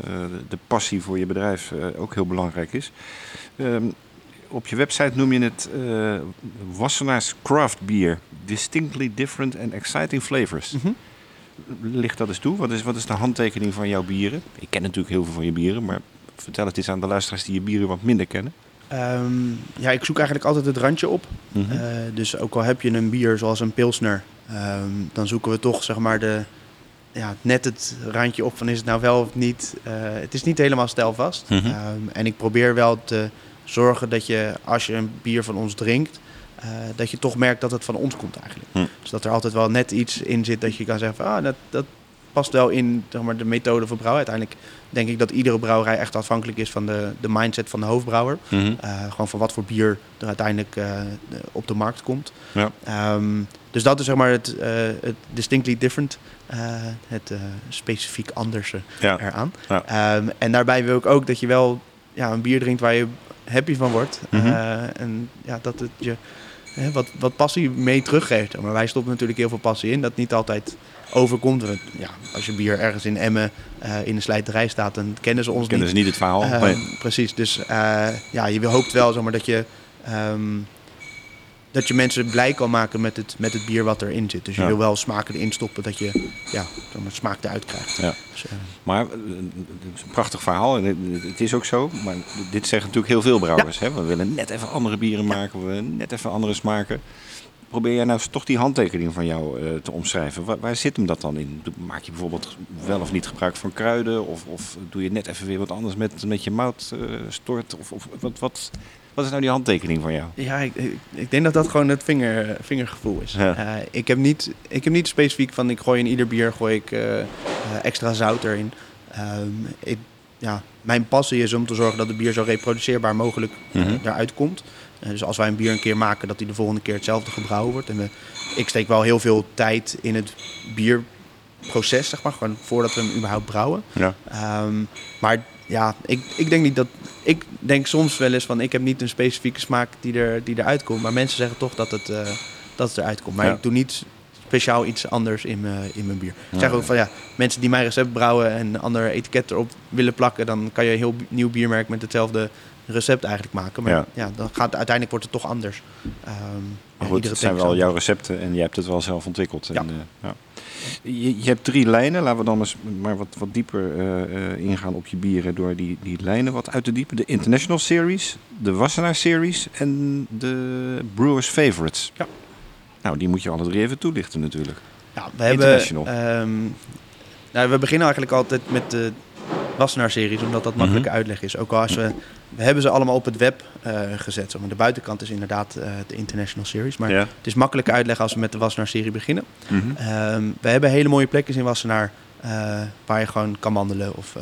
de passie voor je bedrijf ook heel belangrijk is. Ehm, op je website noem je het Wassenaars Craft Beer. Distinctly different and exciting flavors. Mhm. Ligt dat eens toe? Wat is, wat is de handtekening van jouw bieren? Ik ken natuurlijk heel veel van je bieren, maar vertel het eens aan de luisteraars die je bieren wat minder kennen. Ehm, ja, ik zoek eigenlijk altijd het randje op. Mhm. Eh, dus ook al heb je een bier zoals een pilsner, ehm, dan zoeken we toch zeg maar de, ja, net het randje op van is het nou wel of niet. Eh, het is niet helemaal stijlvast. Mhm. Ehm, en ik probeer wel te zorgen dat je als je een bier van ons drinkt, eh, dat je toch merkt dat het van ons komt eigenlijk. Hm. Dus dat er altijd wel net iets in zit dat je kan zeggen van ah, dat, dat past wel in zeg maar, de methode van brouwen. Uiteindelijk denk ik dat iedere brouwerij echt afhankelijk is van de, de mindset van de hoofdbrouwer. Mhm. Eh, gewoon van wat voor bier er uiteindelijk eh, op de markt komt. Ja. Ehm, dus dat is zeg maar het, eh, het distinctly different, het specifiek anderse Ja. eraan. Ja. Ehm, en daarbij wil ik ook dat je wel ja, een bier drinkt waar je happy van wordt. Mhm. En ja, dat het je hè, wat, wat passie mee teruggeeft. Maar wij stoppen natuurlijk heel veel passie in, dat niet altijd overkomt. Want, Ja, als je bier ergens in Emmen eh, in de slijterij staat, dan kennen ze ons Kennen niet. ze niet het verhaal? Ehm, Nee. Precies, dus eh, ja, je hoopt wel zeg maar, dat je... ehm, dat je mensen blij kan maken met het, met het bier wat erin zit. Dus je Ja. wil wel smaken erin stoppen, dat je ja, zeg maar, smaak eruit krijgt. Ja. Dus, eh, Maar het is een prachtig verhaal en het, het is ook zo. Maar dit zeggen natuurlijk heel veel brouwers. Hè? We willen net even andere bieren maken, we willen net even andere smaken. Probeer jij nou toch die handtekening van jou eh, te omschrijven? Waar, waar zit hem dat dan in? Maak je bijvoorbeeld wel of niet gebruik van kruiden? Of, of doe je net even weer wat anders met, met je moutstort? of, of wat, wat, wat is nou die handtekening van jou? Ja, ik, ik, denk dat dat gewoon het vinger, vingergevoel is. Ja. Eh, ik, heb niet, ik heb niet specifiek van ik gooi in ieder bier gooi ik, eh, eh, extra zout erin. Ehm, ik, ja, mijn passie is om te zorgen dat het bier zo reproduceerbaar mogelijk eh, Mhm. eruit komt. Eh, dus als wij een bier een keer maken, dat die de volgende keer hetzelfde gebrouwen wordt. En we, ik steek wel heel veel tijd in het bierproces, zeg maar, gewoon voordat we hem überhaupt brouwen. Ja. Ehm, maar ja, ik, ik denk niet dat. Ik denk soms wel eens van ik heb niet een specifieke smaak die, er, die eruit komt. Maar mensen zeggen toch dat het, eh, dat het eruit komt. Maar Ja. ik doe niet speciaal iets anders in mijn, in mijn bier. Ja, Ik zeg ook van ja, mensen die mijn recept brouwen en een ander etiket erop willen plakken, dan kan je een heel nieuw biermerk met hetzelfde recept eigenlijk maken. Maar Ja. ja, dan gaat uiteindelijk wordt het toch anders. Ja, Maar goed, het zijn wel jouw recepten en jij hebt het wel zelf ontwikkeld. En, Ja. eh, ja. Je, je hebt drie lijnen. Laten we dan eens maar wat, wat dieper eh, eh, ingaan op je bieren door die, die lijnen wat uit te diepen. De International Series, de Wassenaar Series en de Brewers Favorites. Ja. Nou, die moet je alle drie even toelichten natuurlijk. Ja, we hebben. International. ehm, nou, we beginnen eigenlijk altijd met de Wassenaar-series, omdat dat makkelijke uitleg is. Ook al als we, we hebben ze allemaal op het web eh, gezet. Zeg maar. De buitenkant is inderdaad eh, de International Series. Maar Ja. het is makkelijk uitleg als we met de Wassenaar-serie beginnen. Mhm. Ehm, we hebben hele mooie plekjes in Wassenaar eh, waar je gewoon kan wandelen. Of,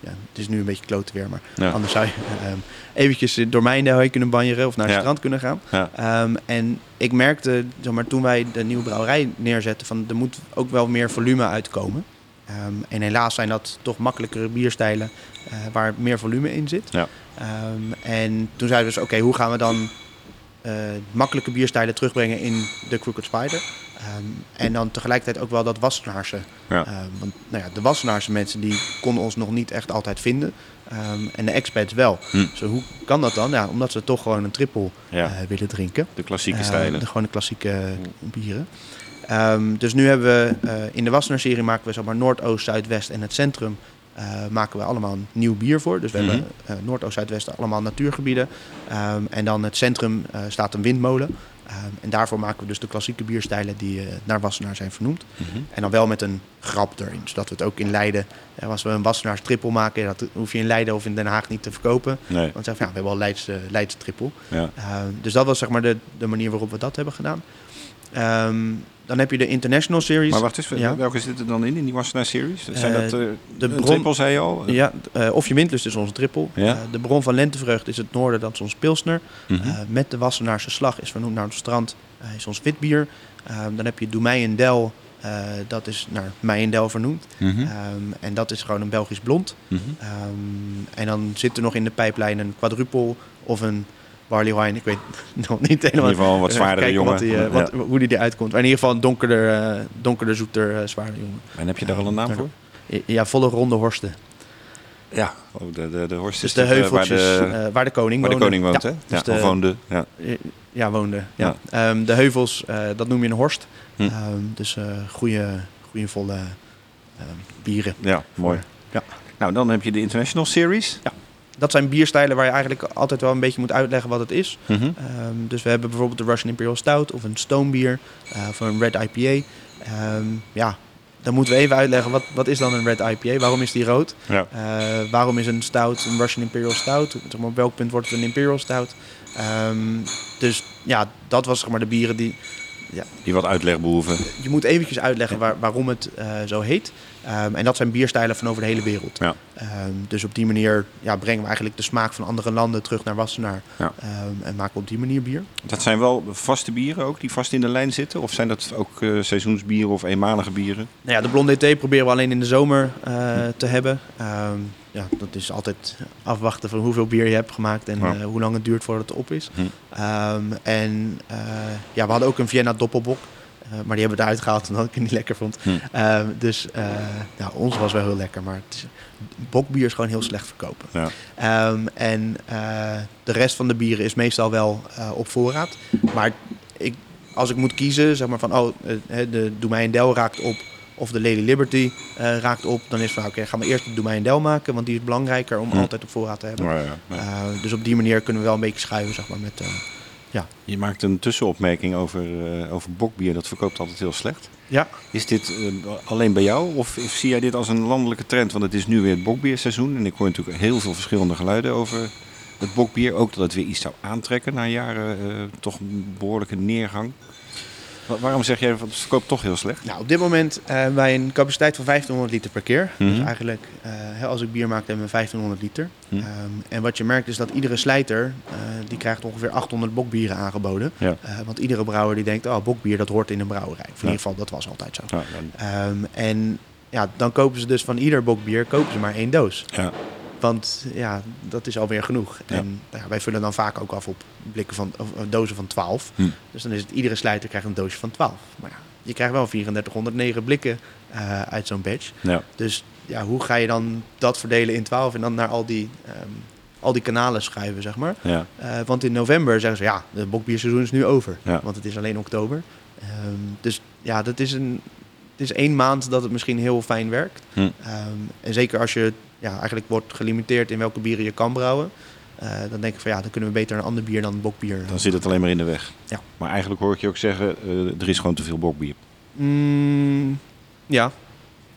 ja, het is nu een beetje klote weer, maar Ja. anders zou je ehm, eventjes door Mijndel heen kunnen banjeren of naar het strand kunnen gaan. Ehm, en ik merkte, zeg maar, toen wij de nieuwe brouwerij neerzetten, van er moet ook wel meer volume uitkomen. Ehm, en helaas zijn dat toch makkelijkere bierstijlen eh, waar meer volume in zit. Ja. Ehm, en toen zeiden we dus, oké, hoe gaan we dan eh, makkelijke bierstijlen terugbrengen in de Crooked Spider? Ehm, en dan tegelijkertijd ook wel dat Wassenaarse. Ja. Want nou ja, de Wassenaarse mensen die konden ons nog niet echt altijd vinden. En de expats wel. Hm. Dus hoe kan dat dan? Ja, omdat ze toch gewoon een triple Ja. eh, willen drinken. De klassieke stijlen. de, gewoon de klassieke bieren. Ehm, dus nu hebben we eh, in de Wassenaar-serie maken we zeg maar Noordoost, Zuidwest en het centrum. eh, maken we allemaal een nieuw bier voor. Dus we Mhm. hebben eh, Noordoost, Zuidwest allemaal natuurgebieden. Ehm, en dan het centrum staat een windmolen. Ehm, en daarvoor maken we dus de klassieke bierstijlen die naar Wassenaar zijn vernoemd. Mhm. En dan wel met een grap erin. Zodat we het ook in Leiden, als we een Wassenaars trippel maken, dat hoef je in Leiden of in Den Haag niet te verkopen. Nee. Want we, ja, we hebben al Leidse, Leidse trippel. Ja. Uh, dus dat was zeg maar de, de manier waarop we dat hebben gedaan. Dan heb je de International Series. Maar wacht eens, Ja. welke zit er dan in, in die Wassenaar Series? Zijn Eh, dat eh, de bron- triple, zei je al? Ja, eh, of je windlust is onze. Ja. Eh, de bron van lentevreugd is het noorden, dat is ons pilsner. Mhm. Met de Wassenaarse slag is vernoemd naar het strand, is ons witbier. Dan heb je Doemijendel, eh dat is naar Mijendel vernoemd. Ehm, en dat is gewoon een Belgisch blond. Mhm. Ehm, en dan zit er nog in de pijplijn een quadruple of een barley wine. Ik weet nog niet In helemaal. ieder geval een wat Even zwaardere jongen. Wat die, eh, wat, Ja. Hoe die eruit komt. Maar in ieder geval een donkerder, eh, donkerder zoeter, eh zwaarder jongen. En heb je daar al een naam voor? Ja, volle ronde horsten. Ja, oh, de, de, de horst Dus de eh, heuveltjes waar de, eh, waar de koning waar de koning woont, ja, hè? dus Ja, de- woonde. Ja. eh, Ja, woonde. Ja. Ehm, de heuvels, eh, dat noem je een horst. Hm. Ehm, dus eh goede, goede volle bieren. ja, mooi. Ja. Nou, dan heb je de International Series. Dat zijn bierstijlen waar je eigenlijk altijd wel een beetje moet uitleggen wat het is. Mhm. Ehm, dus we hebben bijvoorbeeld de Russian Imperial Stout of een stonebier eh of een Red IPA. Ehm, ja, dan moeten we even uitleggen wat, wat is dan een Red IPA? Waarom is die rood? Ja. Eh, waarom is een stout een Russian Imperial Stout? Zeg maar, op welk punt wordt het een Imperial Stout? Ehm, dus ja, dat was zeg maar de bieren die... Die wat uitleg behoeven. Je moet eventjes uitleggen waar, waarom het eh, zo heet. Ehm, en dat zijn bierstijlen van over de hele wereld. Ja. Ehm, dus op die manier ja, brengen we eigenlijk de smaak van andere landen terug naar Wassenaar. Ja. Ehm, en maken we op die manier bier. Dat zijn wel vaste bieren ook, die vast in de lijn zitten? Of zijn dat ook eh, seizoensbieren of eenmalige bieren? Nou ja, de blonde thee proberen we alleen in de zomer eh, te hebben. Ja, dat is altijd afwachten van hoeveel bier je hebt gemaakt en Ja. eh, hoe lang het duurt voordat het op is. Hm. En ja, we hadden ook een Vienna doppelbok. Eh, maar die hebben we eruit gehaald omdat ik het niet lekker vond. Hm. Ehm, dus uh, nou, ons was wel heel lekker, maar het is, bokbier is gewoon heel slecht verkopen. Ja. Ehm, en uh, de rest van de bieren is meestal wel op voorraad. Maar ik, als ik moet kiezen, zeg maar van, oh, de een Del raakt op of de Lady Liberty uh, raakt op, dan is het van oké, okay, gaan we eerst de een Del maken, want die is belangrijker om Hm. altijd op voorraad te hebben. Ja, ja, ja. Uh, dus op die manier kunnen we wel een beetje schuiven, zeg maar, met... uh, ja. Je maakt een tussenopmerking over, uh, over bokbier, dat verkoopt altijd heel slecht. Ja. Is dit uh, alleen bij jou of zie jij dit als een landelijke trend? Want het is nu weer het bokbierseizoen en ik hoor natuurlijk heel veel verschillende geluiden over het bokbier. Ook dat het weer iets zou aantrekken na jaren uh, toch een behoorlijke neergang. Waarom zeg jij dat het verkoopt toch heel slecht? Nou, op dit moment uh, hebben wij een capaciteit van 1500 liter per keer. Mhm. Mm -hmm. Dus eigenlijk, uh, als ik bier maak, hebben we 1500 liter. Mhm. Um, en wat je merkt is dat iedere slijter, uh, die krijgt ongeveer 800 bokbieren aangeboden. Ja. Want iedere brouwer die denkt, oh, bokbier, dat hoort in een brouwerij. Of in ieder geval, dat was altijd zo. Ja. Um, en ja, dan kopen ze dus van ieder bokbier kopen ze maar één doos. Ja. Want ja, dat is alweer genoeg. Ja. En nou ja, wij vullen dan vaak ook af op blikken van, of, of dozen van 12. Hm. Dus dan is het iedere slijter krijgt een doosje van 12. Maar ja, je krijgt wel 3409 blikken uh, uit zo'n batch. Ja. Dus ja, hoe ga je dan dat verdelen in 12 en dan naar al die, um, al die kanalen schuiven, zeg maar. Ja. Uh, want in november zeggen ze, ja, het bokbierseizoen is nu over. Ja. Want het is alleen oktober. Um, dus ja, dat is een... Het is één maand dat het misschien heel fijn werkt. Hm. Um, en zeker als je ja, eigenlijk wordt gelimiteerd in welke bieren je kan brouwen. Uh, dan denk ik van ja, dan kunnen we beter een ander bier dan bokbier. Dan zit het alleen maar in de weg. Ja. Maar eigenlijk hoor ik je ook zeggen, uh, er is gewoon te veel bokbier. Mm, ja.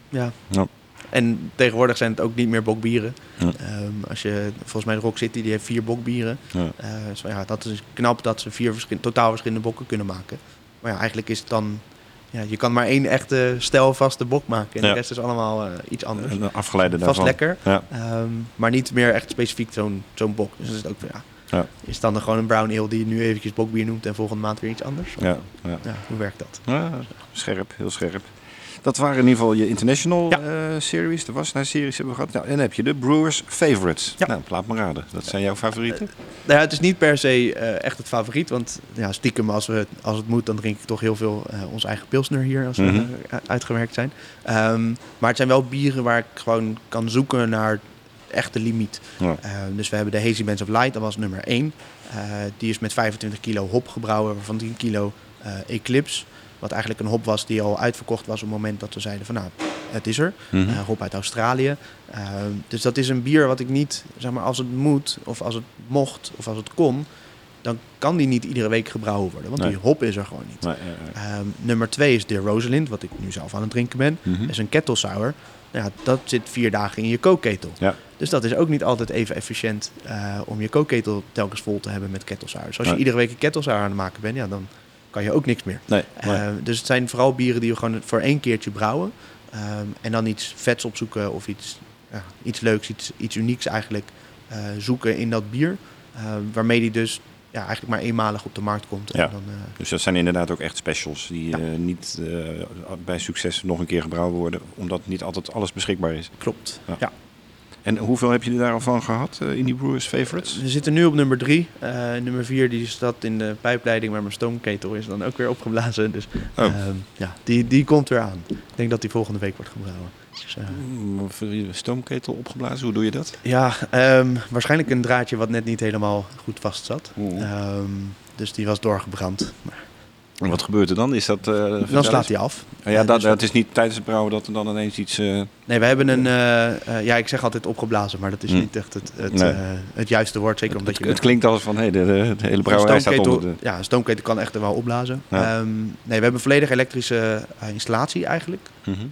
Ja. ja. en tegenwoordig zijn het ook niet meer bokbieren. Ja. Ehm, als je, volgens mij de Rock City, die heeft vier bokbieren. Ja. Eh, dus ja, dat is knap dat ze vier totaal verschillende bokken kunnen maken. Maar ja, eigenlijk is het dan... Ja, je kan maar één echte stijlvaste bok maken. En Ja. de rest is allemaal eh, iets anders. Een afgeleide Vast daarvan. lekker. Ja. Ehm, maar niet meer echt specifiek zo'n zo'n bok. Dus dat is ook van, ja, Ja. Is het dan gewoon een brown ale die je nu eventjes bokbier noemt en volgende maand weer iets anders? Ja, ja. Ja, hoe werkt dat? Ja, scherp, heel scherp. Dat waren in ieder geval je international Ja. eh, series. De Wassenaar-series hebben we gehad. Nou, en dan heb je de Brewers Favorites. Ja. Nou, laat me raden. Dat zijn jouw favorieten? Nou ja, het is niet per se eh, echt het favoriet. Want ja, stiekem, als, we, als het moet, dan drink ik toch heel veel onze eigen pilsner hier als we Mhm. uitgewerkt zijn. Um, maar het zijn wel bieren waar ik gewoon kan zoeken naar echte limiet. Ja. Uh, dus we hebben de Hazy Bands of Light, dat was nummer 1. Uh, die is met 25 kilo hop gebrouwen, waarvan 10 kilo Eclipse. Wat eigenlijk een hop was die al uitverkocht was op het moment dat we zeiden van nou, het is er. Uh, hop uit Australië. Uh, dus dat is een bier wat ik niet, zeg maar, als het moet, of als het mocht, of als het kon, dan kan die niet iedere week gebrouwen worden. Want Nee. die hop is er gewoon niet. Nee, eh, eh. Um, nummer twee is de Rosalind, wat ik nu zelf aan het drinken ben. Mhm. Dat is een kettle sour. Nou ja, dat zit vier dagen in je kookketel. Ja. Dus dat is ook niet altijd even efficiënt uh, om je kookketel telkens vol te hebben met kettle sour. Dus als je iedere week een kettle sour aan het maken bent, ja, dan kan je ook niks meer. Nee, nee. Uh, dus het zijn vooral bieren die we gewoon voor één keertje brouwen. Um, en dan iets vets opzoeken of iets, ja, iets leuks, iets, iets unieks eigenlijk uh, zoeken in dat bier. Uh, waarmee die dus ja, eigenlijk maar eenmalig op de markt komt. En Ja. dan, uh, Dus dat zijn inderdaad ook echt specials die Ja. eh, niet eh, bij succes nog een keer gebrouwen worden, omdat niet altijd alles beschikbaar is. klopt. Ja. En hoeveel heb je daar al van gehad eh, in die Brewers Favorites? We zitten nu op nummer drie. Uh, nummer vier die staat in de pijpleiding, maar mijn stoomketel is dan ook weer opgeblazen. Dus Oh. uh, ja, die, die komt weer aan. Ik denk dat die volgende week wordt gebrouwen. Dus, je Stoomketel opgeblazen, hoe doe je dat? ja, um, waarschijnlijk een draadje wat net niet helemaal goed vast zat. Oeh. Um, dus die was doorgebrand. Maar En wat gebeurt er dan? Is dat, eh, dan slaat hij af. Oh ja, Eh, dat, dus is niet tijdens het brouwen dat er dan ineens iets... eh, Nee, we hebben een... uh, uh, ja, ik zeg altijd opgeblazen, maar dat is Hm. niet echt het, het, Nee. het juiste woord. Zeker omdat het, je... het klinkt als van, hé, de, de, de hele brouwerij staat onder de... Ja, een stoomketel kan echt wel opblazen. Ja. Um, nee, we hebben een volledig elektrische installatie eigenlijk. Mhm.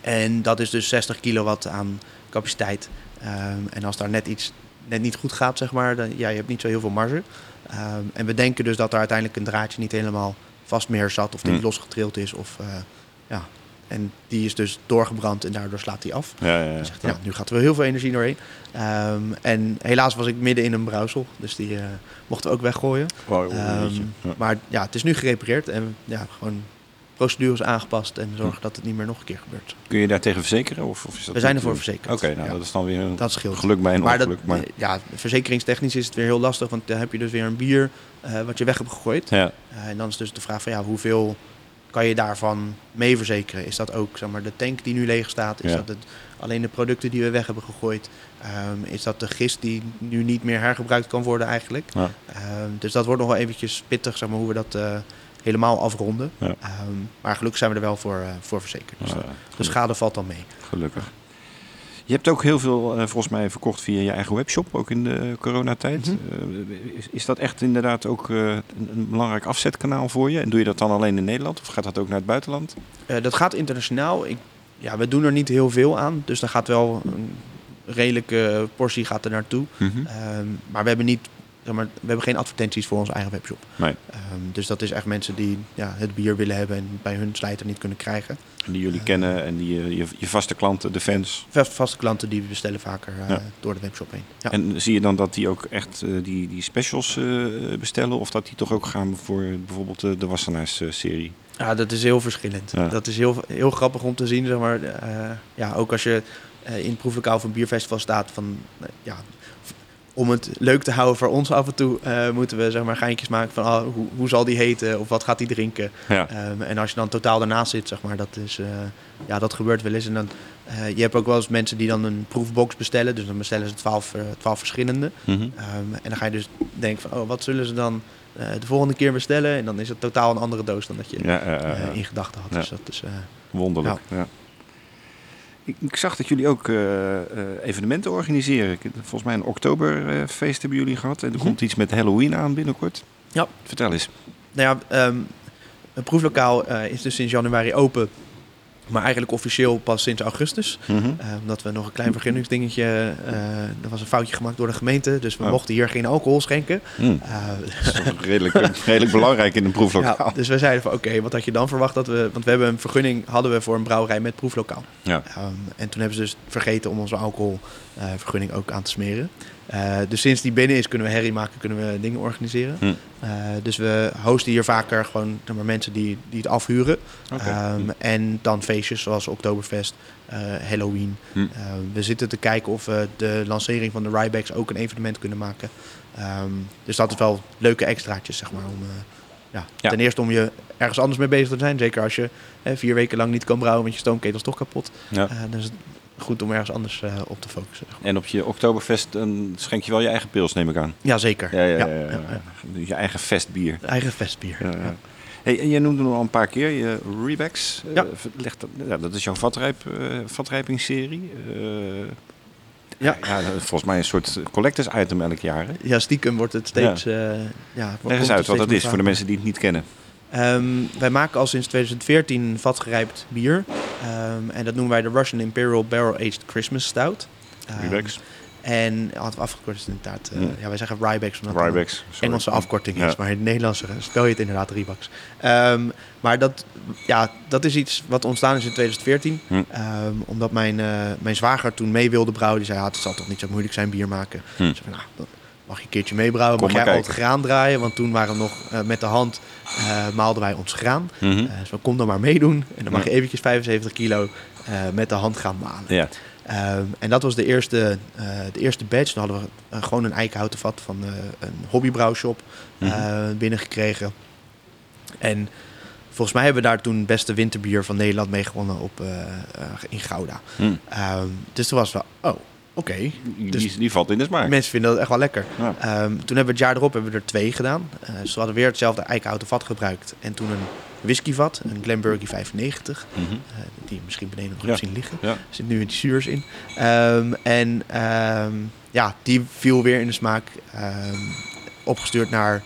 En dat is dus 60 kilowatt aan capaciteit. Um, en als daar net iets net niet goed gaat, zeg maar, dan ja, je hebt niet zo heel veel marge. Um, en we denken dus dat er uiteindelijk een draadje niet helemaal vast meer zat, of die Hmm. losgetrild is. Of, uh, ja. En die is dus doorgebrand en daardoor slaat die af. Ja, ja, ja. Zegt hij, nou, nu gaat er wel heel veel energie doorheen. Um, en helaas was ik midden in een brouwsel, dus die uh, mochten we ook weggooien. Wow. Um, Ja. Maar ja, het is nu gerepareerd en ja, gewoon procedures aangepast en zorgen dat het niet meer nog een keer gebeurt. Kun je daartegen verzekeren? Of, of is dat We zijn ervoor eh, verzekerd. Oké, nou Ja. dat is dan weer een Dat scheelt. geluk bij een maar dat, ongeluk. maar, ja, verzekeringstechnisch is het weer heel lastig, want dan heb je dus weer een bier uh, wat je weg hebt gegooid. ja, Uh, en dan is dus de vraag van ja, hoeveel kan je daarvan mee verzekeren? Is dat ook zeg maar, de tank die nu leeg staat? Is Ja. dat het, alleen de producten die we weg hebben gegooid? Um, is dat de gist die nu niet meer hergebruikt kan worden eigenlijk? Ja. Um, dus dat wordt nog wel eventjes pittig zeg maar, hoe we dat uh, helemaal afronden. Ja. Um, maar gelukkig zijn we er wel voor, uh, voor verzekerd. Dus uh, de schade valt dan mee. gelukkig. Je hebt ook heel veel eh, volgens mij verkocht via je eigen webshop, ook in de coronatijd. Eh, is, is dat echt inderdaad ook eh, een, een belangrijk afzetkanaal voor je? En doe je dat dan alleen in Nederland of gaat dat ook naar het buitenland? Dat gaat internationaal. Ik, ja, we doen er niet heel veel aan. Dus daar gaat wel een redelijke portie gaat er naartoe. Mhm. Um, maar we hebben niet, zeg maar, we hebben geen advertenties voor onze eigen webshop. Nee. Um, dus dat is echt mensen die ja, het bier willen hebben en bij hun slijter niet kunnen krijgen. Die jullie kennen en die, eh, je, je vaste klanten, de fans. Vast- Vaste klanten die bestellen vaker uh, Ja. door de webshop heen. Ja. En zie je dan dat die ook echt eh, die, die specials eh, bestellen? Of dat die toch ook gaan voor bijvoorbeeld de, Wassenaars-serie? ja, dat is heel verschillend. Ja. Dat is heel, heel grappig om te zien. Zeg maar, ja, ook als je in het proeflokaal van Bierfestival staat van... Ja, om het leuk te houden voor ons af en toe uh, moeten we zeg maar geintjes maken van oh, hoe, hoe zal die heten of wat gaat die drinken. Ja. Um, en als je dan totaal daarnaast zit, zeg maar, dat is uh, ja, dat gebeurt wel eens. En dan uh, je hebt ook wel eens mensen die dan een proefbox bestellen, dus dan bestellen ze twaalf, twaalf verschillende. Mhm. Um, en dan ga je dus denken van oh, wat zullen ze dan de volgende keer bestellen? En dan is het totaal een andere doos dan dat je Ja, in gedachten had. Dus dat is Wonderlijk. Ja. Ik, ik zag dat jullie ook uh, uh, evenementen organiseren. Ik- Volgens mij een oktoberfeest hebben jullie gehad. En er Mhm. komt iets met Halloween aan binnenkort. Ja. Vertel eens. Nou ja, um, het proeflokaal uh, is dus sinds januari open. Maar eigenlijk officieel pas sinds augustus. Mhm. Eh, omdat we nog een klein vergunningsdingetje... eh er was een foutje gemaakt door de gemeente. Dus we Oh. mochten hier geen alcohol schenken. Hmm. Eh, Dat is redelijk belangrijk in een proeflokaal. ja, dus we zeiden van oké, wat had je dan verwacht dat we... Want we hebben een vergunning hadden we voor een brouwerij met proeflokaal. Ja. Ehm, en toen hebben ze dus vergeten om onze alcoholvergunning ook aan te smeren. Eh, dus sinds die binnen is, kunnen we herrie maken, kunnen we dingen organiseren. Hm. Eh, dus we hosten hier vaker gewoon zeg maar, mensen die, die het afhuren. Ehm, en dan feestjes zoals Oktoberfest, eh, Halloween. Hm. We zitten te kijken of we de lancering van de Rybacks ook een evenement kunnen maken. Ehm, dus dat is wel leuke extraatjes, zeg maar. Om, eh, ja. Ja. Ten eerste om je ergens anders mee bezig te zijn. Zeker als je eh, vier weken lang niet kan brouwen, want je stoomketel is toch kapot. Ja. Eh, het goed om ergens anders eh, op te focussen. En op je Oktoberfest schenk je wel je eigen pils, neem ik aan. Ja, zeker. Ja, ja, ja. Ja, ja, ja, ja. Je eigen festbier. Eigen vestbier. Ja, Ja. ja. Hey, en jij noemde nog al een paar keer je Rebax. Ja. leg dat, ja, dat is jouw vatrijp, eh, vatrijpingsserie. Eh, Ja. ja, volgens mij een soort collectors item elk jaar. Hè? Ja, stiekem wordt het steeds... Ja. ja, Leg eens uit wat dat is voor de mensen die het niet kennen. Ehm, wij maken al sinds 2014 vatgerijpt bier. Ehm, en dat noemen wij de Russian Imperial Barrel Aged Christmas Stout. Ehm, Rebax. En we afgekort is het inderdaad... eh, Hmm. Ja, wij zeggen Rybax. omdat het. Engelse afkorting is. Ja. Maar in het Nederlands spel je het inderdaad Rybax. Maar dat, ja, dat is iets wat ontstaan is in 2014. Hm. Omdat mijn, eh, mijn zwager toen mee wilde brouwen. Die zei, ja, het zal toch niet zo moeilijk zijn bier maken. Hm. Van, nou, mag je een keertje meebrouwen. Kom Mag jij al het graan draaien? Want toen waren we nog eh, met de hand eh, maalden wij ons graan. Mhm. Eh, dus kom dan maar meedoen. En dan mag je eventjes 75 kilo met de hand gaan malen. Ja. Ehm, en dat was de eerste, de eerste batch. Dan hadden we gewoon een eikenhouten vat van een hobbybrouwshop eh, Mhm. binnengekregen. En volgens mij hebben we daar toen het beste winterbier van Nederland mee gewonnen op, in Gouda. Hm. Ehm, dus toen was wel, oh, oké. Die, Dus- die valt in de smaak. Mensen vinden dat echt wel lekker. Ja. Ehm, toen hebben we het jaar erop hebben we er twee gedaan. Dus we hadden weer hetzelfde eikenhouten vat gebruikt. En toen een whiskyvat, een Glenburgie 95. Mhm. eh, die je misschien beneden nog Ja. zien liggen. Ja. Er zit nu in die zuurs in. En ehm, ja, die viel weer in de smaak. Ehm, opgestuurd naar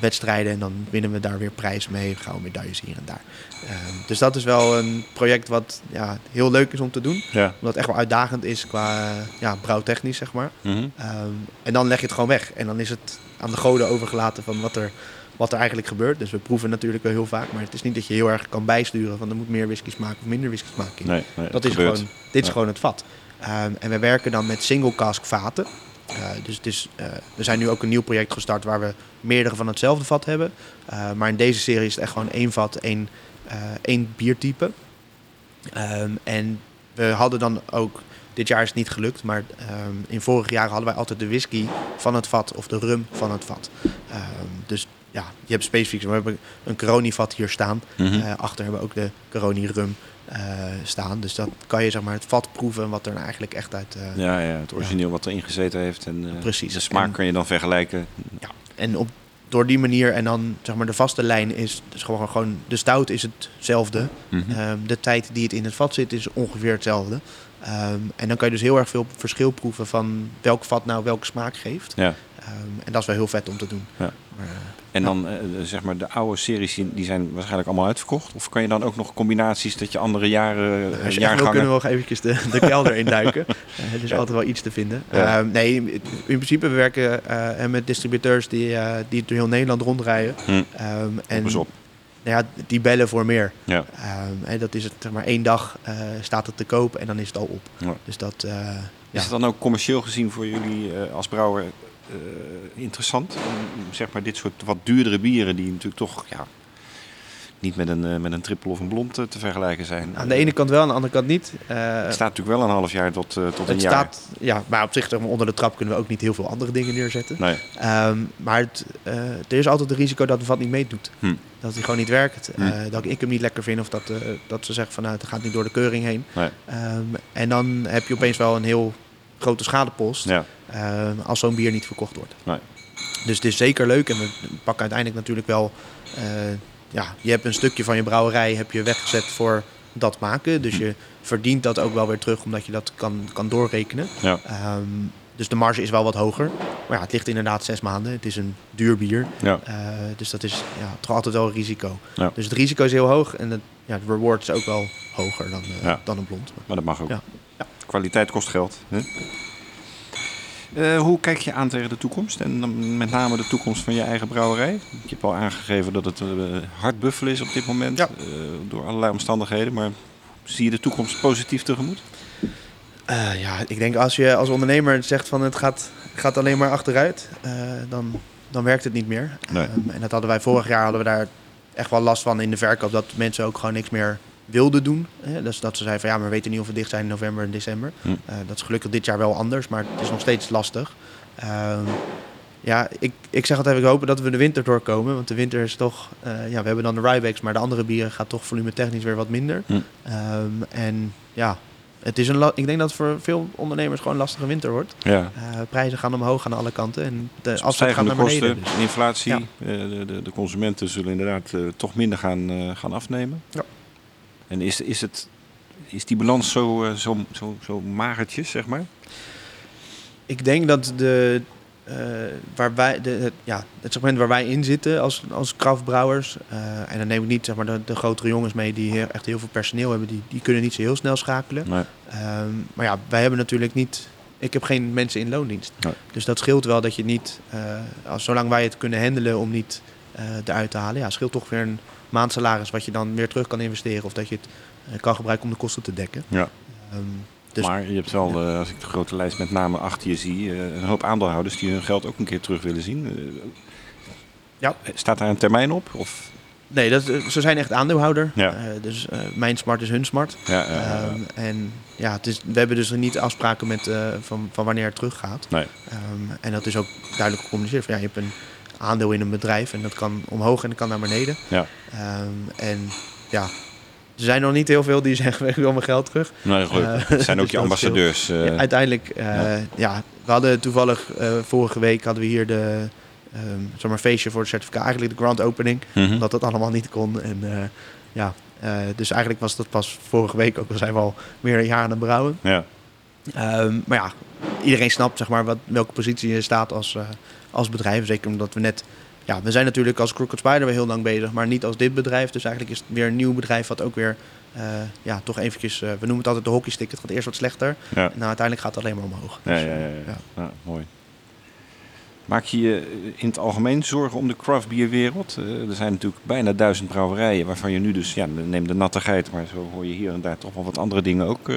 wedstrijden en dan winnen we daar weer prijzen mee. Gaan we medailles hier en daar. Ehm, dus dat is wel een project wat ja, heel leuk is om te doen. Ja. Omdat het echt wel uitdagend is qua eh, ja, brouwtechnisch, zeg maar. Mhm. Ehm, en dan leg je het gewoon weg. En dan is het aan de goden overgelaten van wat er, wat er eigenlijk gebeurt. Dus we proeven natuurlijk wel heel vaak. Maar het is niet dat je heel erg kan bijsturen van er moet meer whiskies maken of minder whiskies maken. Nee, nee, dat is gebeurt. gewoon, dit is Ja. gewoon het vat. Ehm, en we werken dan met single cask vaten. Eh, dus het is, eh, we zijn nu ook een nieuw project gestart waar we meerdere van hetzelfde vat hebben. Eh, maar in deze serie is het echt gewoon één vat, één, één biertype. Ehm, en we hadden dan ook, dit jaar is het niet gelukt, maar ehm, in vorige jaren hadden wij altijd de whisky van het vat of de rum van het vat. Ehm, dus ja, je hebt specifiek, we hebben een Coroni-vat hier staan. Mhm. Achter hebben we ook de Coroni rum eh, staan. Dus dan kan je zeg maar het vat proeven wat er nou eigenlijk echt uit... eh, Ja, ja, het origineel wat erin gezeten heeft. En, eh, Precies. De smaak En- kan je dan vergelijken. En op, door die manier en dan zeg maar de vaste lijn is dus gewoon, gewoon de stout is hetzelfde. Mhm. Ehm, de tijd die het in het vat zit is ongeveer hetzelfde. Ehm, en dan kan je dus heel erg veel verschil proeven van welk vat nou welke smaak geeft. Ja. Ehm, en dat is wel heel vet om te doen. Ja. Maar, eh, En dan eh, zeg maar de oude series die zijn waarschijnlijk allemaal uitverkocht. Of kan je dan ook nog combinaties dat je andere jaren, eh, als je jaargangen... kunnen we nog eventjes de, de kelder induiken. Eh, er is altijd wel iets te vinden. Ja. Ehm, nee, in principe we werken eh, met distributeurs die, eh, die door heel Nederland rondrijden. Hm, Ehm, en, op. nou ja, die bellen voor meer. Ja. Ehm, en dat is het, zeg maar één dag eh, staat het te koop en dan is het al op. Ja. Dus dat, eh, Is het dan ook commercieel gezien voor jullie eh, als brouwer eh, interessant? Om, zeg maar dit soort wat duurdere bieren die natuurlijk toch ja, niet met een, eh, met een triple of een blond eh, te vergelijken zijn. Aan de ene kant wel, aan de andere kant niet. Eh, Het staat natuurlijk wel een half jaar tot, eh, tot een jaar. staat, ja, maar op zich zeg maar, onder de trap kunnen we ook niet heel veel andere dingen neerzetten. Nee. Ehm, maar het, eh, er is altijd het risico dat vat niet meedoet. Hm. Dat hij gewoon niet werkt. Hm. Eh, dat ik hem niet lekker vind of dat, eh, dat ze zeggen van nou, het gaat niet door de keuring heen. Nee. Ehm, en dan heb je opeens wel een heel grote schadepost Ja. ehm, als zo'n bier niet verkocht wordt. Nee. Dus het is zeker leuk en we pakken uiteindelijk natuurlijk wel... eh, ja, je hebt een stukje van je brouwerij heb je weggezet voor dat maken. Dus je verdient dat ook wel weer terug omdat je dat kan, kan doorrekenen. Ja. Ehm, dus de marge is wel wat hoger. Maar ja, het ligt inderdaad zes maanden. Het is een duur bier. Ja. Eh, dus dat is ja, toch altijd wel een risico. Ja. Dus het risico is heel hoog. En het, ja, de reward is ook wel hoger dan, eh, dan een blond. Maar dat mag ook. Ja. Kwaliteit kost geld. Hè? Eh, hoe kijk je aan tegen de toekomst? En dan met name de toekomst van je eigen brouwerij? Je hebt al aangegeven dat het eh, hard buffelen is op dit moment. Ja. eh, door allerlei omstandigheden. Maar zie je de toekomst positief tegemoet? Ja, ik denk als je als ondernemer zegt van het gaat, gaat alleen maar achteruit, dan, dan werkt het niet meer. Nee. Ehm, en dat hadden wij vorig jaar hadden we daar echt wel last van in de verkoop, dat mensen ook gewoon niks meer wilden doen. Hè? Dus dat ze zeiden van ja, maar we weten niet of we dicht zijn in november en december. Hm. Eh, dat is gelukkig dit jaar wel anders, maar het is nog steeds lastig. Ehm, ja, ik, ik zeg altijd, ik hoop dat we de winter doorkomen. Want de winter is toch, eh, ja, we hebben dan de Rybacks, maar de andere bieren gaat toch volume technisch weer wat minder. Hm. Ehm, en ja, het is een ik denk dat het voor veel ondernemers gewoon een lastige winter wordt. Ja. Eh, prijzen gaan omhoog aan alle kanten en de afstand gaat Stijgende naar beneden. kosten, dus- inflatie. Ja. de, de, de consumenten zullen inderdaad toch minder gaan, gaan afnemen. Ja. En is, is, het, is die balans zo, eh, zo, zo, zo magertjes, zeg maar? Ik denk dat de, eh, waar wij, de, het, ja, het segment waar wij in zitten als, als kraftbrouwers, eh, en dan neem ik niet zeg maar, de, de grotere jongens mee die heel, echt heel veel personeel hebben, die, die kunnen niet zo heel snel schakelen. Nee. Ehm, maar ja, wij hebben natuurlijk niet. Ik heb geen mensen in loondienst. Nee. Dus dat scheelt wel dat je niet, als, zolang wij het kunnen handelen om niet eruit te halen, ja, scheelt toch weer een maandsalaris wat je dan weer terug kan investeren of dat je het eh, kan gebruiken om de kosten te dekken. Ja. Ehm, dus maar je hebt wel, eh, als ik de grote lijst met name achter je zie, eh, een hoop aandeelhouders die hun geld ook een keer terug willen zien. Ja. Staat daar een termijn op? Of? nee, dat, ze zijn echt aandeelhouder. Ja. Dus mijn smart is hun smart. Ja. Ehm, en ja, het is, we hebben dus niet afspraken met, van, van wanneer het teruggaat. Nee. Ehm, en dat is ook duidelijk gecommuniceerd. Van, ja, je hebt een aandeel in een bedrijf en dat kan omhoog en dat kan naar beneden. Ja. Ehm, en ja, er zijn nog niet heel veel die zeggen, ik wil mijn geld terug. Nee, gelukkig. Eh, Het zijn ook dus je ambassadeurs. eh, Ja, uiteindelijk, eh, ja. ja. we hadden toevallig vorige week hadden we hier de zeg maar feestje voor het certificaat, eigenlijk de grand opening, omdat dat allemaal niet kon. En ja, dus eigenlijk was dat pas vorige week, ook al zijn we al meer een jaar aan het brouwen. Ja. Ehm, maar ja, iedereen snapt zeg maar wat, welke positie je staat als, als bedrijf. Zeker omdat we net, ja, we zijn natuurlijk als Crooked Spider heel lang bezig, maar niet als dit bedrijf. Dus eigenlijk is het weer een nieuw bedrijf wat ook weer, eh, ja, toch eventjes, eh, we noemen het altijd de hockeystick. Het gaat eerst wat slechter. Ja. Nou, uiteindelijk gaat het alleen maar omhoog. Dus, ja, ja, ja. mooi. Maak je je in het algemeen zorgen om de craftbierwereld? Eh, er zijn natuurlijk bijna duizend brouwerijen waarvan je nu dus, ja, neem de nattigheid, maar zo hoor je hier en daar toch wel wat andere dingen ook.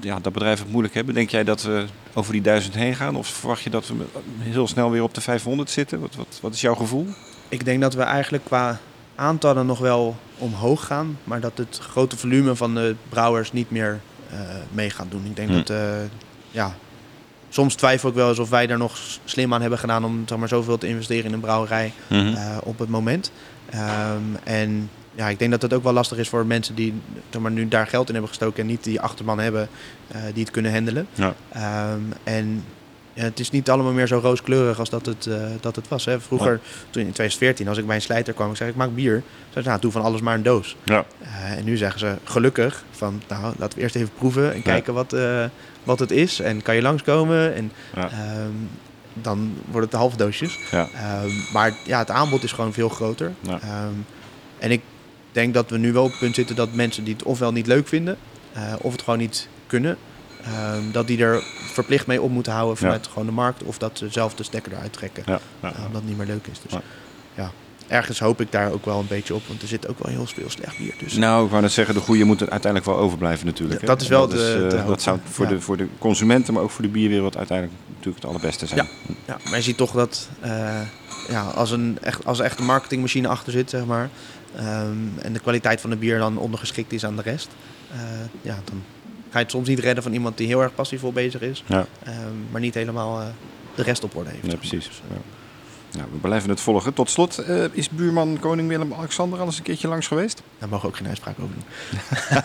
Ja, dat bedrijven het moeilijk hebben. Denk jij dat we over die duizend heen gaan? Of verwacht je dat we heel snel weer op de 500 zitten? Wat, wat, wat is jouw gevoel? Ik denk dat we eigenlijk qua aantallen nog wel omhoog gaan, maar dat het grote volume van de brouwers niet meer eh, mee gaat doen. Ik denk Hm. dat, eh, ja, soms twijfel ik wel eens of wij daar nog slim aan hebben gedaan om zeg maar, zoveel te investeren in een brouwerij eh, op het moment. Ehm, en ja, ik denk dat het ook wel lastig is voor mensen die zeg maar, nu daar geld in hebben gestoken en niet die achterban hebben eh, die het kunnen handelen. Ja. Ehm, en ja, het is niet allemaal meer zo rooskleurig als dat het, eh, dat het was. Hè. Vroeger, toen in 2014, als ik bij een slijter kwam, ik zei ik maak bier. Ze, nou, doe van alles maar een doos. Ja. Eh, en nu zeggen ze gelukkig van, nou, laten we eerst even proeven en kijken wat, wat het is. En kan je langskomen? En ehm, dan wordt het de halve doosjes. Ja. Ehm, maar ja, het aanbod is gewoon veel groter. En ik denk dat we nu wel op het punt zitten dat mensen die het ofwel niet leuk vinden, eh, of het gewoon niet kunnen, ehm, dat die er verplicht mee op moeten houden vanuit gewoon de markt, of dat ze zelf de stekker eruit trekken, Ja. Ja. eh, omdat het niet meer leuk is. Dus Ja. ergens hoop ik daar ook wel een beetje op, want er zit ook wel heel veel slecht bier tussen. Nou, ik wou net zeggen, de goede moet er uiteindelijk wel overblijven natuurlijk. Dat is wel En de- eh, de dat zou voor, de, voor de consumenten, maar ook voor de bierwereld uiteindelijk natuurlijk het allerbeste zijn. Ja, maar je ziet toch dat ja, als, een echt, als er echt een marketingmachine achter zit, zeg maar, ehm, en de kwaliteit van de bier dan ondergeschikt is aan de rest, eh, ja, dan ga je het soms niet redden van iemand die heel erg passievol bezig is, Ja. ehm, maar niet helemaal eh, de rest op orde heeft. Ja, zeg maar. precies. Dus, eh, Ja. Nou, we blijven het volgen. Tot slot, eh, is buurman koning Willem-Alexander al eens een keertje langs geweest? Daar mogen we ook geen uitspraak over doen.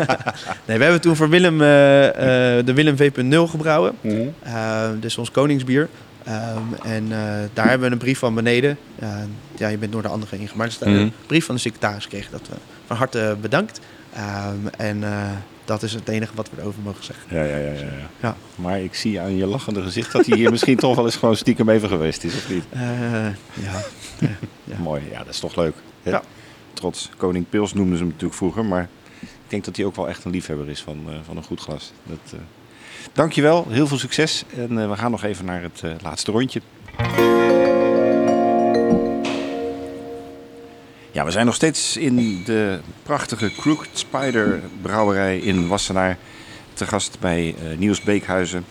nee, we hebben toen voor Willem eh, eh, de Willem V.0 gebrouwen. Uh, dus ons koningsbier. Ehm, en eh, daar hebben we een brief van beneden. Uh, ja, je bent door de andere ingemaakt. Staat Mhm. een brief van de secretaris gekregen dat we van harte bedankt. Ehm, en eh, dat is het enige wat we erover mogen zeggen. Ja, ja, ja, ja, ja. Ja. Maar ik zie aan je lachende gezicht dat hij hier misschien toch wel eens gewoon stiekem even geweest is, of niet? Eh, ja. ja. Mooi, ja, dat is toch leuk. hè? Ja. trots. Koning Pils noemden ze hem natuurlijk vroeger. Maar ik denk dat hij ook wel echt een liefhebber is van, eh, van een goed glas. Dat, uh... Dankjewel, heel veel succes. En uh, we gaan nog even naar het uh, laatste rondje. Ja, we zijn nog steeds in de prachtige Crooked Spider brouwerij in Wassenaar. Te gast bij uh, Niels Beekhuizen.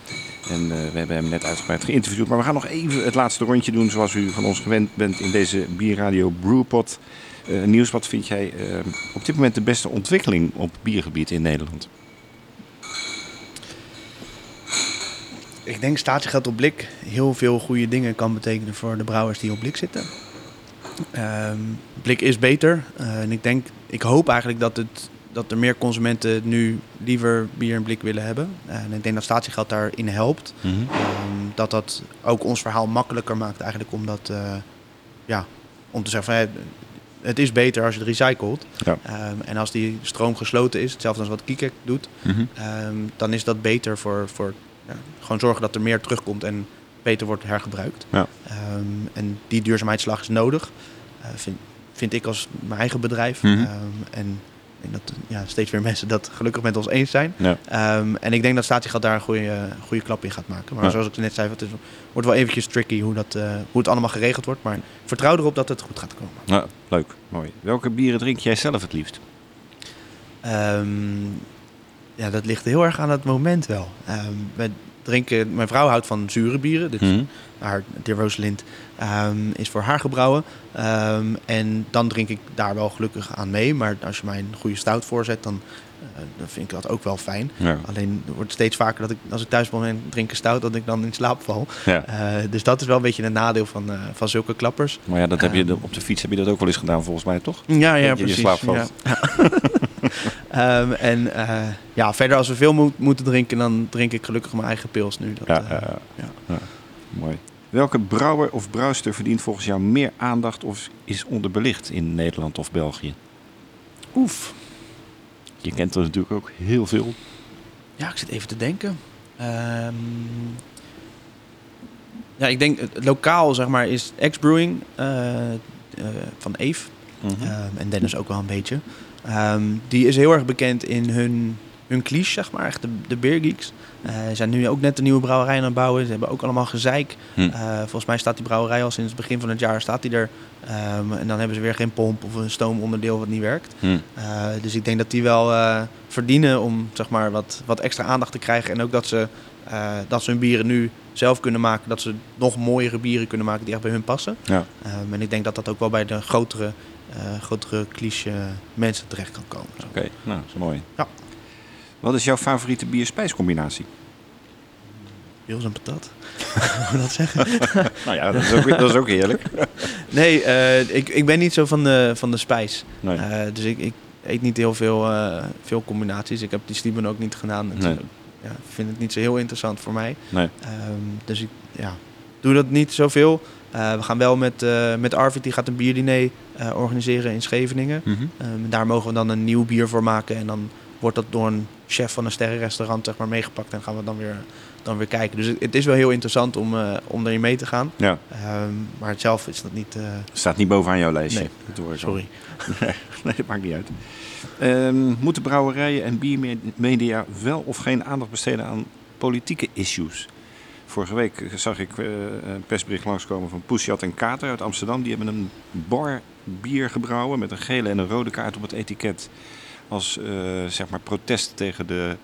En we hebben hem net uitgebreid geïnterviewd. Maar we gaan nog even het laatste rondje doen zoals u van ons gewend bent in deze Bierradio Brewpot. Uh, Niels, wat vind jij op dit moment de beste ontwikkeling op biergebied in Nederland? Ik denk statiegeld op blik heel veel goede dingen kan betekenen voor de brouwers die op blik zitten. Um, blik is beter. Uh, en ik denk, ik hoop eigenlijk dat, het, dat er meer consumenten nu liever bier in blik willen hebben. Uh, en ik denk dat statiegeld daarin helpt. Mm -hmm. um, dat dat ook ons verhaal makkelijker maakt eigenlijk om dat, uh, ja, om te zeggen van het is beter als je het recycelt. Ja. Um, en als die stroom gesloten is, hetzelfde als wat Kikek doet, mm -hmm. dan is dat beter voor, voor gewoon zorgen dat er meer terugkomt en beter wordt hergebruikt. Ja. Um, en die duurzaamheidsslag is nodig, uh, vind, vind ik als mijn eigen bedrijf. Mhm. Um, en ik denk dat ja, steeds meer mensen dat gelukkig met ons eens zijn. Ja. Um, en ik denk dat statiegeld daar een goede, goede klap in gaat maken. Maar Ja. zoals ik net zei, het is, wordt wel eventjes tricky hoe, dat, uh, hoe het allemaal geregeld wordt. Maar vertrouw erop dat het goed gaat komen. Ja, leuk, mooi. Welke bieren drink jij zelf het liefst? Ehm, ja, dat ligt heel erg aan het moment wel. Ehm, we drinken, mijn vrouw houdt van zure bieren. Dus Mhm. haar, de Rosalind ehm, is voor haar gebrouwen. Ehm, en dan drink ik daar wel gelukkig aan mee. Maar als je mij een goede stout voorzet, dan, dan vind ik dat ook wel fijn. Ja. Alleen het wordt steeds vaker dat ik, als ik thuis ben en drink een stout, dat ik dan in slaap val. Ja. Eh, dus dat is wel een beetje een nadeel van, eh, van zulke klappers. Maar ja, dat heb je Ehm. op de fiets heb je dat ook wel eens gedaan volgens mij, toch? Ja, ja, je in precies. slaap valt. Ja. Ehm, en eh, ja, verder als we veel moet, moeten drinken, dan drink ik gelukkig mijn eigen pils nu. Dat, eh, ja. Ja, Mooi. Welke brouwer of brouwster verdient volgens jou meer aandacht of is onderbelicht in Nederland of België? Oef. Je kent er natuurlijk ook heel veel. Ja, ik zit even te denken. Ehm, ja, ik denk het lokaal zeg maar is X-Brewing eh, eh, van Eve. Mhm. Ehm, en Dennis ook wel een beetje. Ehm, die is heel erg bekend in hun, hun cliché, zeg maar, echt de, de beergeeks. Eh, ze zijn nu ook net een nieuwe brouwerij aan het bouwen. Ze hebben ook allemaal gezeik. Hm. Eh, volgens mij staat die brouwerij al sinds het begin van het jaar staat die er. Ehm, en dan hebben ze weer geen pomp of een stoomonderdeel wat niet werkt. Hm. Eh, dus ik denk dat die wel verdienen om zeg maar, wat, wat extra aandacht te krijgen. En ook dat ze, dat ze hun bieren nu zelf kunnen maken. Dat ze nog mooiere bieren kunnen maken die echt bij hun passen. Ja. Ehm, en ik denk dat dat ook wel bij de grotere, grotere cliché mensen terecht kan komen. Oké, nou, dat is mooi. Ja. Wat is jouw favoriete bier-spijscombinatie? Pils en patat. Hoe dat zeggen? Nou ja, dat is ook, dat is ook heerlijk. Nee, eh, ik, ik ben niet zo van de, van de spijs. Nee. Eh, dus ik, ik eet niet heel veel, eh, veel combinaties. Ik heb die Steven ook niet gedaan. Nee. ook- ja, ik vind het niet zo heel interessant voor mij. Nee. Ehm, dus ik ja, doe dat niet zoveel. We gaan wel met, met Arvid, die gaat een bierdiner organiseren in Scheveningen. Mhm. Ehm, daar mogen we dan een nieuw bier voor maken. En dan wordt dat door een chef van een sterrenrestaurant zeg maar, meegepakt. En gaan we dan weer, dan weer kijken. Dus het, het is wel heel interessant om, eh, om erin mee te gaan. Ja, Ehm, maar zelf is dat niet... eh, staat niet bovenaan jouw lijstje. Nee. Dat sorry. Nee, dat maakt niet uit. Ehm, moeten brouwerijen en biermedia wel of geen aandacht besteden aan politieke issues? Vorige week zag ik eh, een persbericht langskomen van Poesjat en Kater uit Amsterdam. Die hebben een bar bier gebrouwen met een gele en een rode kaart op het etiket. Als eh, zeg maar protest tegen de,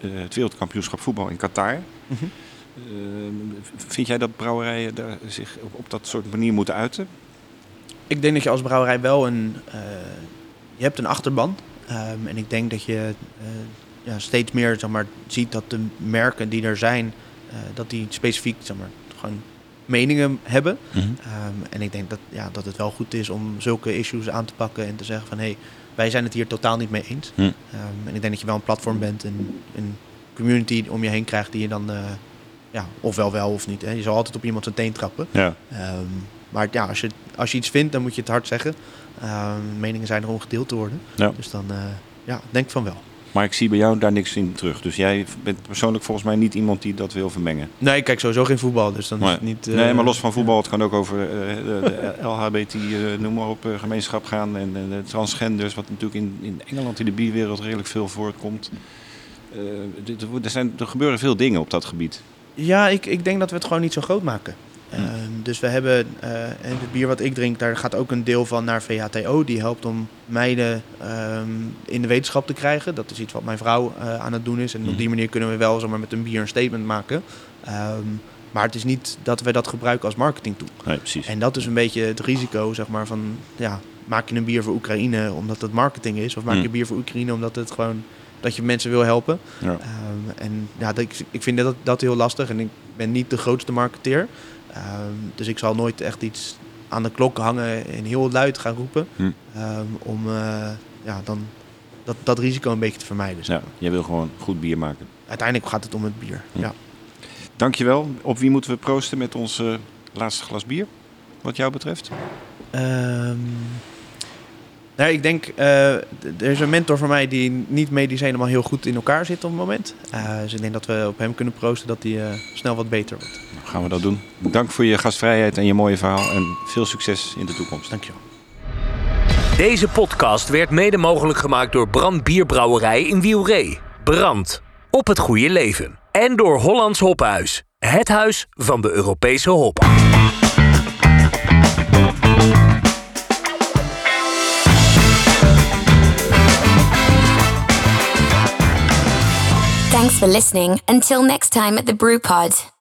eh, het wereldkampioenschap voetbal in Qatar. Mhm. Ehm, vind jij dat brouwerijen daar zich op, op dat soort manier moeten uiten? Ik denk dat je als brouwerij wel een... eh, je hebt een achterban. Ehm, en ik denk dat je eh, ja, steeds meer zeg maar, ziet dat de merken die er zijn... eh, dat die specifiek zeg maar, gewoon meningen hebben. Ehm, en ik denk dat, ja, dat het wel goed is om zulke issues aan te pakken... en te zeggen van... hé, hey, wij zijn het hier totaal niet mee eens. Hm. Ehm, en ik denk dat je wel een platform bent... en een community om je heen krijgt die je dan... eh, ja, ofwel wel of niet. Hè. Je zal altijd op iemand zijn teen trappen. Ja. Ehm, maar ja, als je, als je iets vindt, dan moet je het hard zeggen. Ehm, meningen zijn er om gedeeld te worden. Ja. Dus dan, eh, ja, denk van wel. Maar ik zie bij jou daar niks in terug. Dus jij bent persoonlijk volgens mij niet iemand die dat wil vermengen. Nee, ik kijk sowieso geen voetbal, dus dan is Maar, het niet... eh, nee, maar los van voetbal, het kan ook over eh, de, de LHBT, eh, noem maar op, eh, gemeenschap gaan. En eh, de transgenders, wat natuurlijk in, in Engeland in de bierwereld redelijk veel voorkomt. Eh, er, zijn, er gebeuren veel dingen op dat gebied. Ja, ik, ik denk dat we het gewoon niet zo groot maken. Ehm, dus we hebben, eh, en het bier wat ik drink, daar gaat ook een deel van naar VHTO. Die helpt om meiden ehm, in de wetenschap te krijgen. Dat is iets wat mijn vrouw eh, aan het doen is. En op die manier kunnen we wel zomaar met een bier een statement maken. Ehm, maar het is niet dat we dat gebruiken als marketingtool. Nee, precies. En dat is een beetje het risico, zeg maar, van ja, maak je een bier voor Oekraïne omdat het marketing is, of maak je een bier voor Oekraïne omdat het gewoon dat je mensen wil helpen. Ja. En ja, dat, ik, ik vind dat, dat heel lastig en ik ben niet de grootste marketeer. Ehm, dus ik zal nooit echt iets aan de klok hangen en heel luid gaan roepen. Hm. Ehm, om eh, ja, dan dat, dat risico een beetje te vermijden. zeg Ja, jij wil gewoon goed bier maken. Uiteindelijk gaat het om het bier. Hm. Ja. Dankjewel. Op wie moeten we proosten met ons laatste glas bier? Wat jou betreft? Ehm, nou, ik denk, eh, er is een mentor van mij die niet medisch helemaal heel goed in elkaar zit op het moment. Eh, dus ik denk dat we op hem kunnen proosten dat hij snel wat beter wordt. Gaan we dat doen. Dank voor je gastvrijheid en je mooie verhaal. En veel succes in de toekomst. Dankjewel. Deze podcast werd mede mogelijk gemaakt door Brand Bierbrouwerij in Wielree. Brand. Op het goede leven. En door Hollands Hophuis. Het huis van de Europese hop. Thanks for listening. Until next time at the Brew Pod.